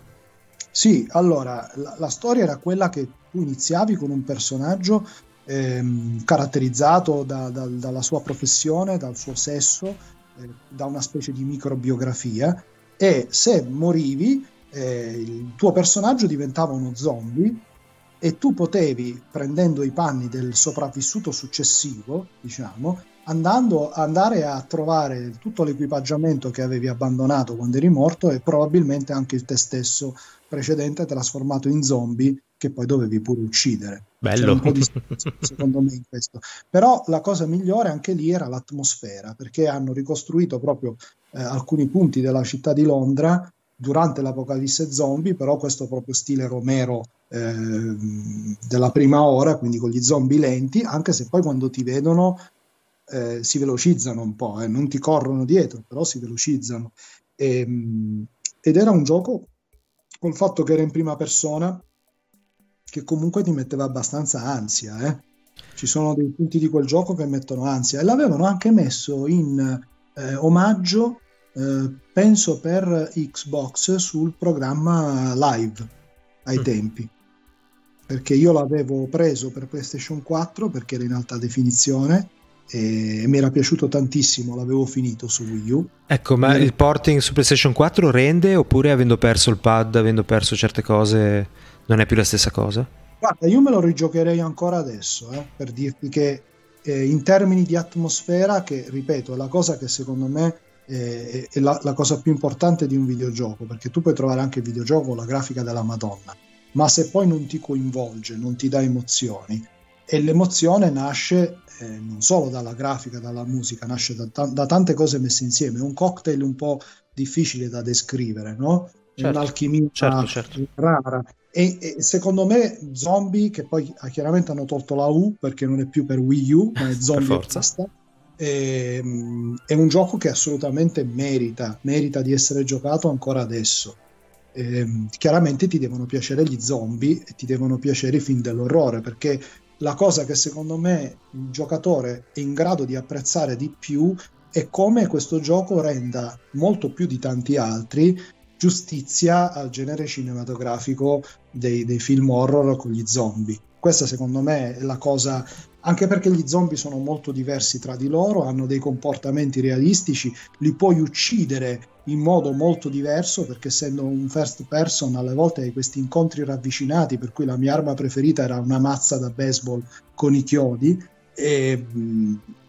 Sì, allora la, la storia era quella che tu iniziavi con un personaggio ehm, caratterizzato da, da, dalla sua professione, dal suo sesso eh, da una specie di microbiografia e se morivi eh, il tuo personaggio diventava uno zombie e tu potevi, prendendo i panni del sopravvissuto successivo, diciamo, andando, andare a trovare tutto l'equipaggiamento che avevi abbandonato quando eri morto e probabilmente anche il te stesso precedente trasformato in zombie che poi dovevi pure uccidere. Bello. di secondo me in questo. Però la cosa migliore anche lì era l'atmosfera, perché hanno ricostruito proprio eh, alcuni punti della città di Londra durante l'apocalisse zombie, però questo proprio stile Romero eh, della prima ora, quindi con gli zombie lenti, anche se poi quando ti vedono eh, si velocizzano un po', eh, non ti corrono dietro, però si velocizzano. E, ehm, ed era un gioco col fatto che era in prima persona che comunque ti metteva abbastanza ansia. Eh. Ci sono dei punti di quel gioco che mettono ansia e l'avevano anche messo in eh, omaggio, eh, penso per Xbox, sul programma live ai mm. tempi. Perché io l'avevo preso per PlayStation 4 perché era in alta definizione e mi era piaciuto tantissimo, l'avevo finito su Wii U. Ecco, ma il porting su PlayStation 4 rende oppure avendo perso il pad, avendo perso certe cose, non è più la stessa cosa? Guarda, io me lo rigiocherei ancora adesso, eh, per dirti che eh, in termini di atmosfera, che ripeto, è la cosa che secondo me eh, è la, la, cosa più importante di un videogioco, perché tu puoi trovare anche il videogioco con la grafica della Madonna, ma se poi non ti coinvolge, non ti dà emozioni, e l'emozione nasce eh, non solo dalla grafica, dalla musica, nasce da, t- da, tante cose messe insieme. È un cocktail un po' difficile da descrivere, no? Certo, un'alchimia certo, certo. rara. E, e, secondo me Zombie, che poi ah, chiaramente hanno tolto la U perché non è più per Wii U, ma è Zombie basta, è, ehm, è un gioco che assolutamente merita, merita di essere giocato ancora adesso. E, ehm, chiaramente ti devono piacere gli zombie e ti devono piacere i film dell'orrore perché la cosa che secondo me il giocatore è in grado di apprezzare di più è come questo gioco renda molto più di tanti altri giustizia al genere cinematografico dei, dei film horror con gli zombie. Questa secondo me è la cosa anche perché gli zombie sono molto diversi tra di loro, hanno dei comportamenti realistici, li puoi uccidere in modo molto diverso perché essendo un first person alle volte hai questi incontri ravvicinati per cui la mia arma preferita era una mazza da baseball con i chiodi e,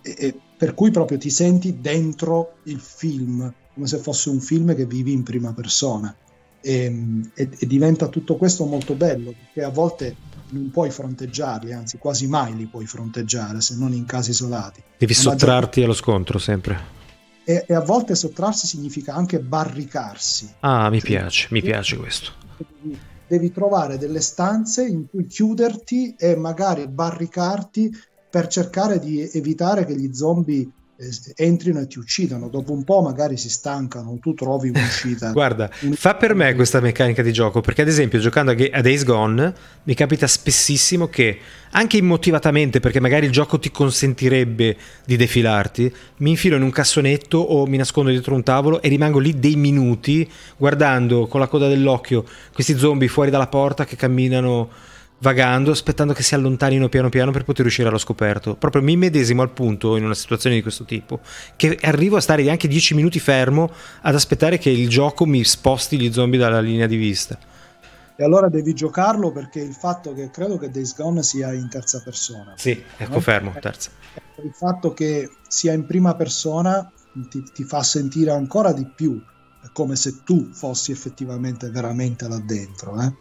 e per cui proprio ti senti dentro il film come se fosse un film che vivi in prima persona. E, e, e diventa tutto questo molto bello perché a volte non puoi fronteggiarli, anzi quasi mai li puoi fronteggiare se non in casi isolati. Devi sottrarti allo scontro sempre. E, e, a volte sottrarsi significa anche barricarsi. Ah, mi cioè, piace, mi piace questo. Devi, devi trovare delle stanze in cui chiuderti e magari barricarti per cercare di evitare che gli zombie entrino e ti uccidano. Dopo un po' magari si stancano, tu trovi un'uscita. Guarda, fa per me questa meccanica di gioco perché, ad esempio, giocando a Days Gone mi capita spessissimo che anche immotivatamente, perché magari il gioco ti consentirebbe di defilarti, mi infilo in un cassonetto o mi nascondo dietro un tavolo e rimango lì dei minuti guardando con la coda dell'occhio questi zombie fuori dalla porta che camminano vagando, aspettando che si allontanino piano piano per poter uscire allo scoperto. Proprio mi medesimo al punto in una situazione di questo tipo, che arrivo a stare anche 10 minuti fermo ad aspettare che il gioco mi sposti gli zombie dalla linea di vista. E allora devi giocarlo perché il fatto che credo che Days Gone sia in terza persona. Sì, ecco no? fermo, terza. Il fatto che sia in prima persona ti, ti fa sentire ancora di più come se tu fossi effettivamente veramente là dentro. Eh?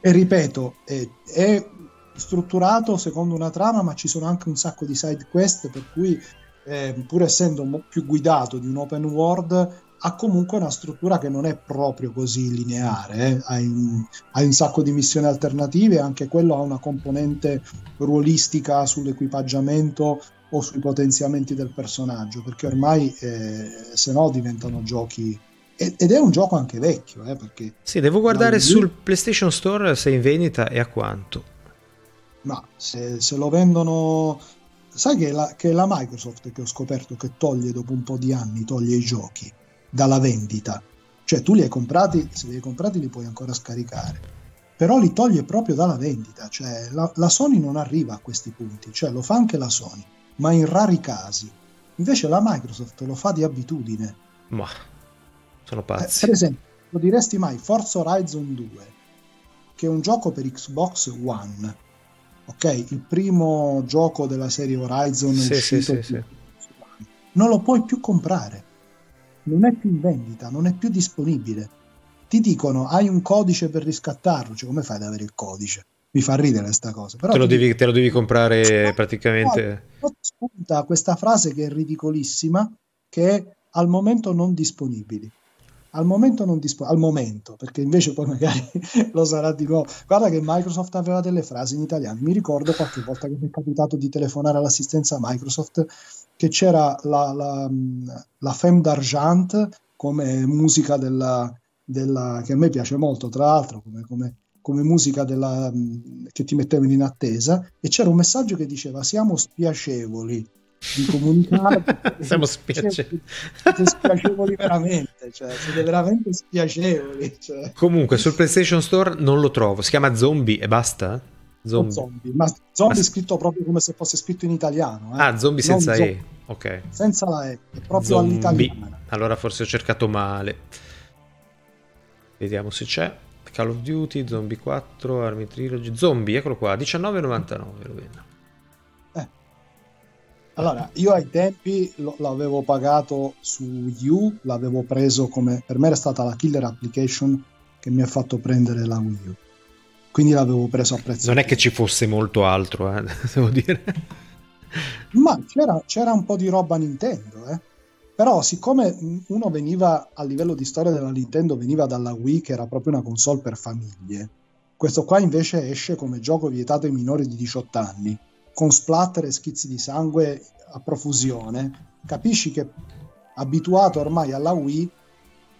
E ripeto, è, è, strutturato secondo una trama, ma ci sono anche un sacco di side quest, per cui eh, pur essendo più guidato di un open world, ha comunque una struttura che non è proprio così lineare. Eh. Hai, un, hai, un, sacco di missioni alternative, anche quello ha una componente ruolistica sull'equipaggiamento o sui potenziamenti del personaggio, perché ormai eh, se no diventano giochi ed è un gioco anche vecchio. Eh, perché sì, devo guardare sul PlayStation Store se è in vendita e a quanto. Ma se, se lo vendono... Sai che è, la, che è la Microsoft che ho scoperto che toglie dopo un po' di anni, toglie i giochi dalla vendita. Cioè tu li hai comprati, se li hai comprati li puoi ancora scaricare. Però li toglie proprio dalla vendita. Cioè la, la Sony non arriva a questi punti. Cioè lo fa anche la Sony, ma in rari casi Invece la Microsoft lo fa di abitudine. Ma sono pazzi. Eh, per esempio, lo diresti mai Forza Horizon 2, che è un gioco per Xbox One. Ok, il primo gioco della serie Horizon sì, uscito sì, sì, non lo puoi più comprare. Non è più in vendita, non è più disponibile. Ti dicono hai un codice per riscattarlo, cioè come fai ad avere il codice? Mi fa ridere questa cosa. Però te, lo devi, te lo devi comprare praticamente. No, spunta questa frase che è ridicolissima, che è al momento non disponibili. Al momento non disponibili, al momento, perché invece poi magari lo sarà di nuovo. Guarda che Microsoft aveva delle frasi in italiano. Mi ricordo qualche volta che mi è capitato di telefonare all'assistenza Microsoft che c'era la, la, la Femme d'Argent come musica della, della, che a me piace molto, tra l'altro, come, come, come musica della, che ti mettevano in attesa, e c'era un messaggio che diceva siamo spiacevoli di comunicare. siamo spiacevoli. Spiacevoli veramente, cioè, siete veramente spiacevoli. Cioè. Comunque sul PlayStation Store non lo trovo, si chiama Zombie e basta? Zombie. zombie. Ma zombie ma... scritto proprio come se fosse scritto in italiano. Eh? Ah, zombie senza non E. Ok. Senza la E, è proprio zombie. all'italiana. Allora forse ho cercato male. Vediamo se c'è. Call of Duty, Zombie 4, Army Trilogy, Zombie, eccolo qua, 19,99 lo. Allora, io ai tempi lo, l'avevo pagato su Wii U, l'avevo preso come... Per me era stata la killer application che mi ha fatto prendere la Wii U quindi l'avevo preso a prezzo. Non è che ci fosse molto altro, eh, devo dire. Ma c'era, c'era, un po' di roba Nintendo, eh. Però siccome uno veniva a livello di storia della Nintendo, veniva dalla Wii che era proprio una console per famiglie, questo qua invece esce come gioco vietato ai minori di 18 anni, con splatter e schizzi di sangue a profusione, capisci che abituato ormai alla Wii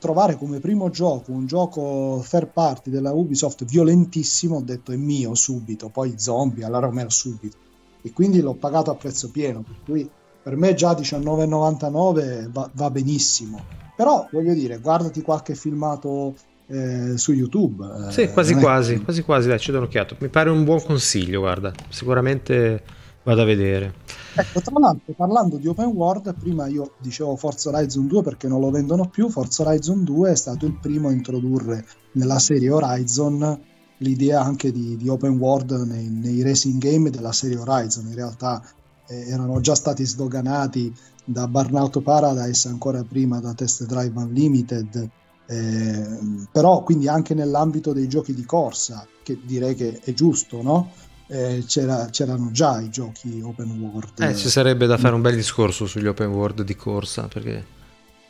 trovare come primo gioco un gioco third party della Ubisoft violentissimo, ho detto è mio subito, poi zombie alla Romero subito. E quindi l'ho pagato a prezzo pieno, per cui per me già 19,99 va, va benissimo. Però voglio dire, guardati qualche filmato eh, su YouTube. Eh, sì, quasi quasi, è... quasi quasi, dai, ci do un'occhiata. Mi pare un buon consiglio, guarda, sicuramente vado a vedere. Ecco, tra l'altro, parlando di open world, prima io dicevo Forza Horizon 2 perché non lo vendono più. Forza Horizon 2 è stato il primo a introdurre nella serie Horizon l'idea anche di, di open world nei, nei, racing game della serie Horizon. In realtà eh, erano già stati sdoganati da Burnout Paradise, ancora prima da Test Drive Unlimited. Eh, però quindi anche nell'ambito dei giochi di corsa, che direi che è giusto, no? eh, c'era, c'erano già i giochi open world. Eh, ci sarebbe da fare un bel discorso sugli open world di corsa, perché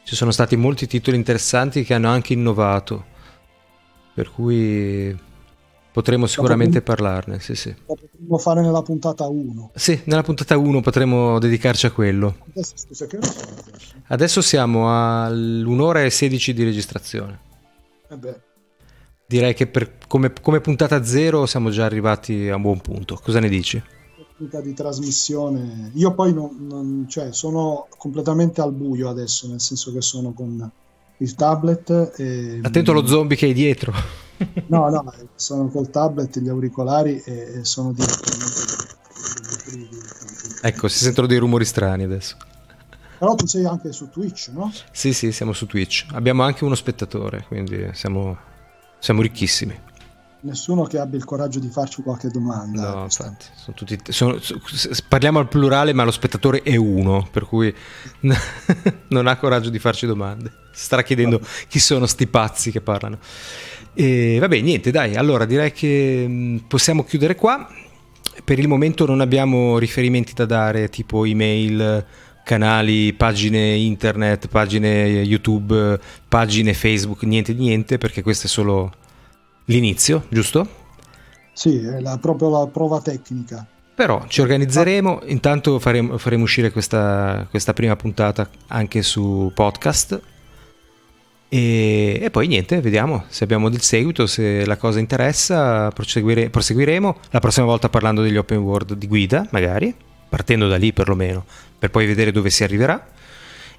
ci sono stati molti titoli interessanti che hanno anche innovato, per cui potremo sicuramente potremmo, parlarne. Sì, sì. Lo potremmo fare nella puntata 1. Sì, nella puntata 1 potremo dedicarci a quello. Adesso, scusa, che ora Adesso siamo all'un'ora e 16 di registrazione. Eh direi che per, come, come, puntata zero siamo già arrivati a un buon punto. Cosa ne dici? Tecnica di trasmissione. Io poi non, non, cioè, sono completamente al buio adesso, nel senso che sono con il tablet. E... Attento allo zombie che hai dietro. no, no, sono col tablet, gli auricolari e, sono direttamente. Ecco, si sentono dei rumori strani adesso. Però tu sei anche su Twitch, no? Sì, sì, siamo su Twitch. Abbiamo anche uno spettatore, quindi siamo siamo ricchissimi. Nessuno che abbia il coraggio di farci qualche domanda. No, infatti, sono tutti, sono, parliamo al plurale, ma lo spettatore è uno, per cui non ha coraggio di farci domande. Si starà chiedendo chi sono sti pazzi che parlano. E vabbè, niente, dai, allora direi che mm, possiamo chiudere qua. Per il momento non abbiamo riferimenti da dare, tipo email, canali, pagine internet, pagine YouTube, pagine Facebook, niente di niente, perché questo è solo l'inizio, giusto? Sì, è la, proprio la prova tecnica. Però ci organizzeremo, intanto faremo, faremo uscire questa, questa, prima puntata anche su podcast e, e, poi niente, vediamo se abbiamo del seguito, se la cosa interessa, proseguire, proseguiremo, la prossima volta parlando degli open world di guida magari, partendo da lì perlomeno, per poi vedere dove si arriverà.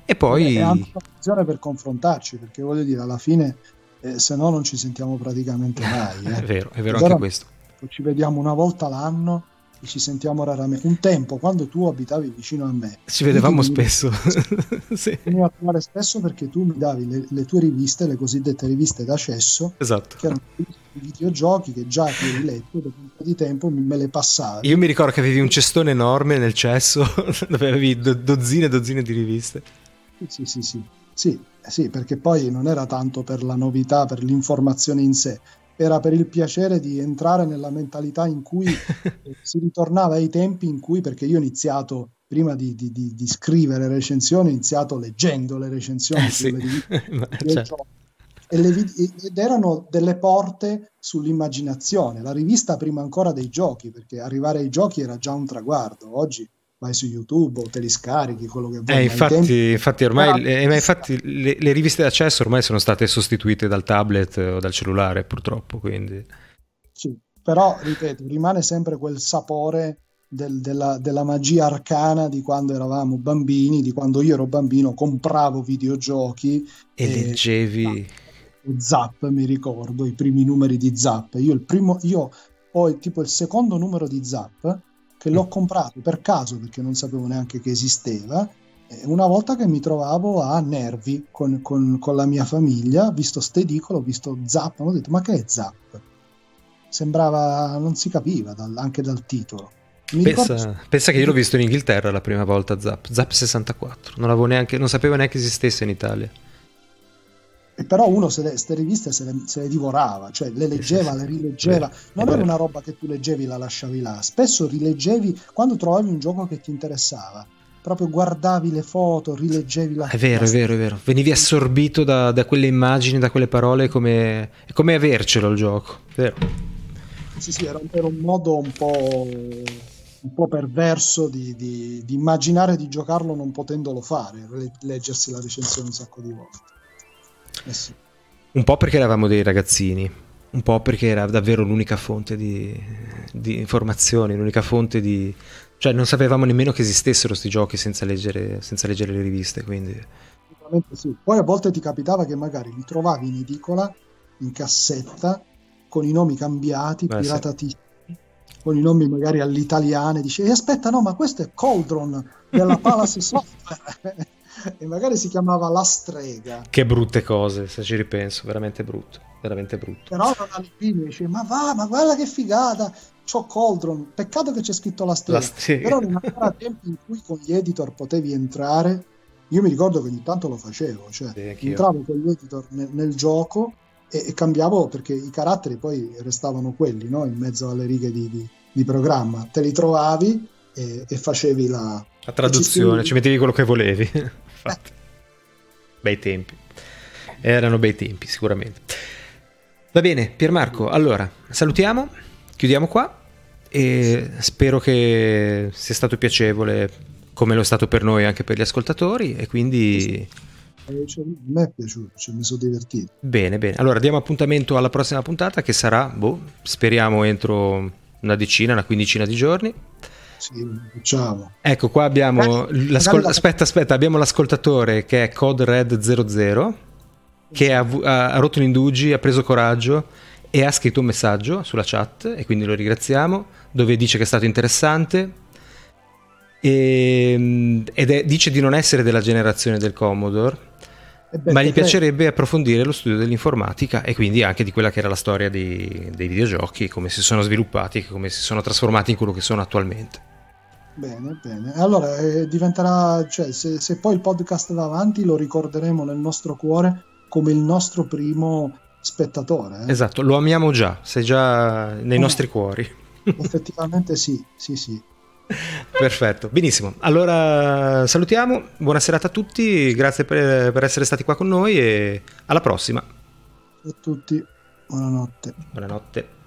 E poi... È anche un'occasione per confrontarci, perché voglio dire, alla fine, eh, se no non ci sentiamo praticamente mai. Eh. è vero, è vero allora, anche questo. Ci vediamo una volta l'anno ci sentiamo raramente. Un tempo, quando tu abitavi vicino a me, ci vedevamo spesso. sì. Venivo a trovare spesso perché tu mi davi le, le, tue riviste, le cosiddette riviste d'accesso, esatto. che erano videogiochi che già ti eri letto dopo un po' di tempo me le passavi. Io mi ricordo che avevi un cestone enorme nel cesso dove avevi do- dozzine e dozzine di riviste. Sì, sì, sì. Sì, sì, perché poi non era tanto per la novità, per l'informazione in sé, era per il piacere di entrare nella mentalità in cui si ritornava ai tempi in cui, perché io ho iniziato, prima di, di, di, di scrivere recensioni, ho iniziato leggendo le recensioni eh, sì. certo. e le, ed erano delle porte sull'immaginazione, la rivista prima ancora dei giochi, perché arrivare ai giochi era già un traguardo, oggi vai su YouTube o te li scarichi, quello che vuoi. Eh, infatti, tempi... infatti, ormai eh, infatti le, le, riviste d'accesso ormai sono state sostituite dal tablet o dal cellulare, purtroppo. Quindi. Sì, però, ripeto, rimane sempre quel sapore del, della, della, magia arcana di quando eravamo bambini, di quando io ero bambino, compravo videogiochi e, e leggevi. Zap, mi ricordo, i primi numeri di Zap. Io, il primo, io poi, tipo il secondo numero di Zap che l'ho comprato per caso perché non sapevo neanche che esisteva. Una volta che mi trovavo a Nervi con, con, con la mia famiglia, visto st'edicolo, ho visto Zap, ho detto ma che è Zap? Sembrava, non si capiva dal, anche dal titolo. Pensa, ricordo... pensa, che io l'ho visto in Inghilterra la prima volta Zap, Zap 64, non, neanche, non sapevo neanche esistesse in Italia. E però uno se le, ste riviste se le, se le, divorava, cioè le leggeva, le rileggeva. Non era una roba che tu leggevi e la lasciavi là. Spesso rileggevi quando trovavi un gioco che ti interessava. Proprio guardavi le foto, rileggevi la È vero, è vero, è vero. Venivi assorbito da, da quelle immagini, da quelle parole, come, è come avercelo il gioco. Vero. Sì, sì, era, era un modo un po' un po' perverso di, di, di, immaginare di giocarlo non potendolo fare, leggersi la recensione un sacco di volte. Eh sì. Un po' perché eravamo dei ragazzini, un po' perché era davvero l'unica fonte di, di informazioni, l'unica fonte di... cioè non sapevamo nemmeno che esistessero questi giochi senza leggere, senza leggere le riviste, quindi... Sì. Poi a volte ti capitava che magari li trovavi in edicola, in cassetta, con i nomi cambiati, Beh, piratatissimi, sì. con i nomi magari all'italiana, dice, e aspetta no, ma questo è Coldron della Palace Software e magari si chiamava La Strega. Che brutte cose, se ci ripenso, veramente brutto, veramente brutto. Però non Alipini dice, ma va, ma guarda che figata, c'ho Coldron, peccato che c'è scritto La Strega. La strega. Però non ancora tempi in cui con gli editor potevi entrare, io mi ricordo che ogni tanto lo facevo, cioè sì, entravo con gli editor nel, nel gioco e, e, cambiavo perché i caratteri poi restavano quelli, no? in mezzo alle righe di, di, di programma, te li trovavi e, e facevi la... La traduzione, ci, ci mettevi quello che volevi infatti. Bei tempi. Erano bei tempi, sicuramente. Va bene, Piermarco, allora salutiamo, chiudiamo qua e spero che sia stato piacevole come lo è stato per noi anche per gli ascoltatori e quindi... A me è piaciuto, cioè mi sono divertito. Bene, bene. Allora diamo appuntamento alla prossima puntata che sarà, boh, speriamo entro una decina, una quindicina di giorni. Sì, facciamo. Ecco, qua abbiamo l'ascol- aspetta, aspetta, abbiamo l'ascoltatore che è Code Red 00 che ha, ha, rotto l'indugi, ha preso coraggio e ha scritto un messaggio sulla chat e quindi lo ringraziamo dove dice che è stato interessante e, ed è, dice di non essere della generazione del Commodore beh, ma gli piacerebbe approfondire lo studio dell'informatica e quindi anche di quella che era la storia di, dei videogiochi, come si sono sviluppati e come si sono trasformati in quello che sono attualmente. Bene, bene. Allora eh, diventerà, cioè, se, se, poi il podcast va avanti, lo ricorderemo nel nostro cuore come il nostro primo spettatore. Eh? Esatto, lo amiamo già, sei già nei eh, nostri cuori. Effettivamente sì, sì, sì. Perfetto, benissimo. Allora salutiamo, buona serata a tutti, grazie per, per essere stati qua con noi e alla prossima. Ciao a tutti, buonanotte. Buonanotte.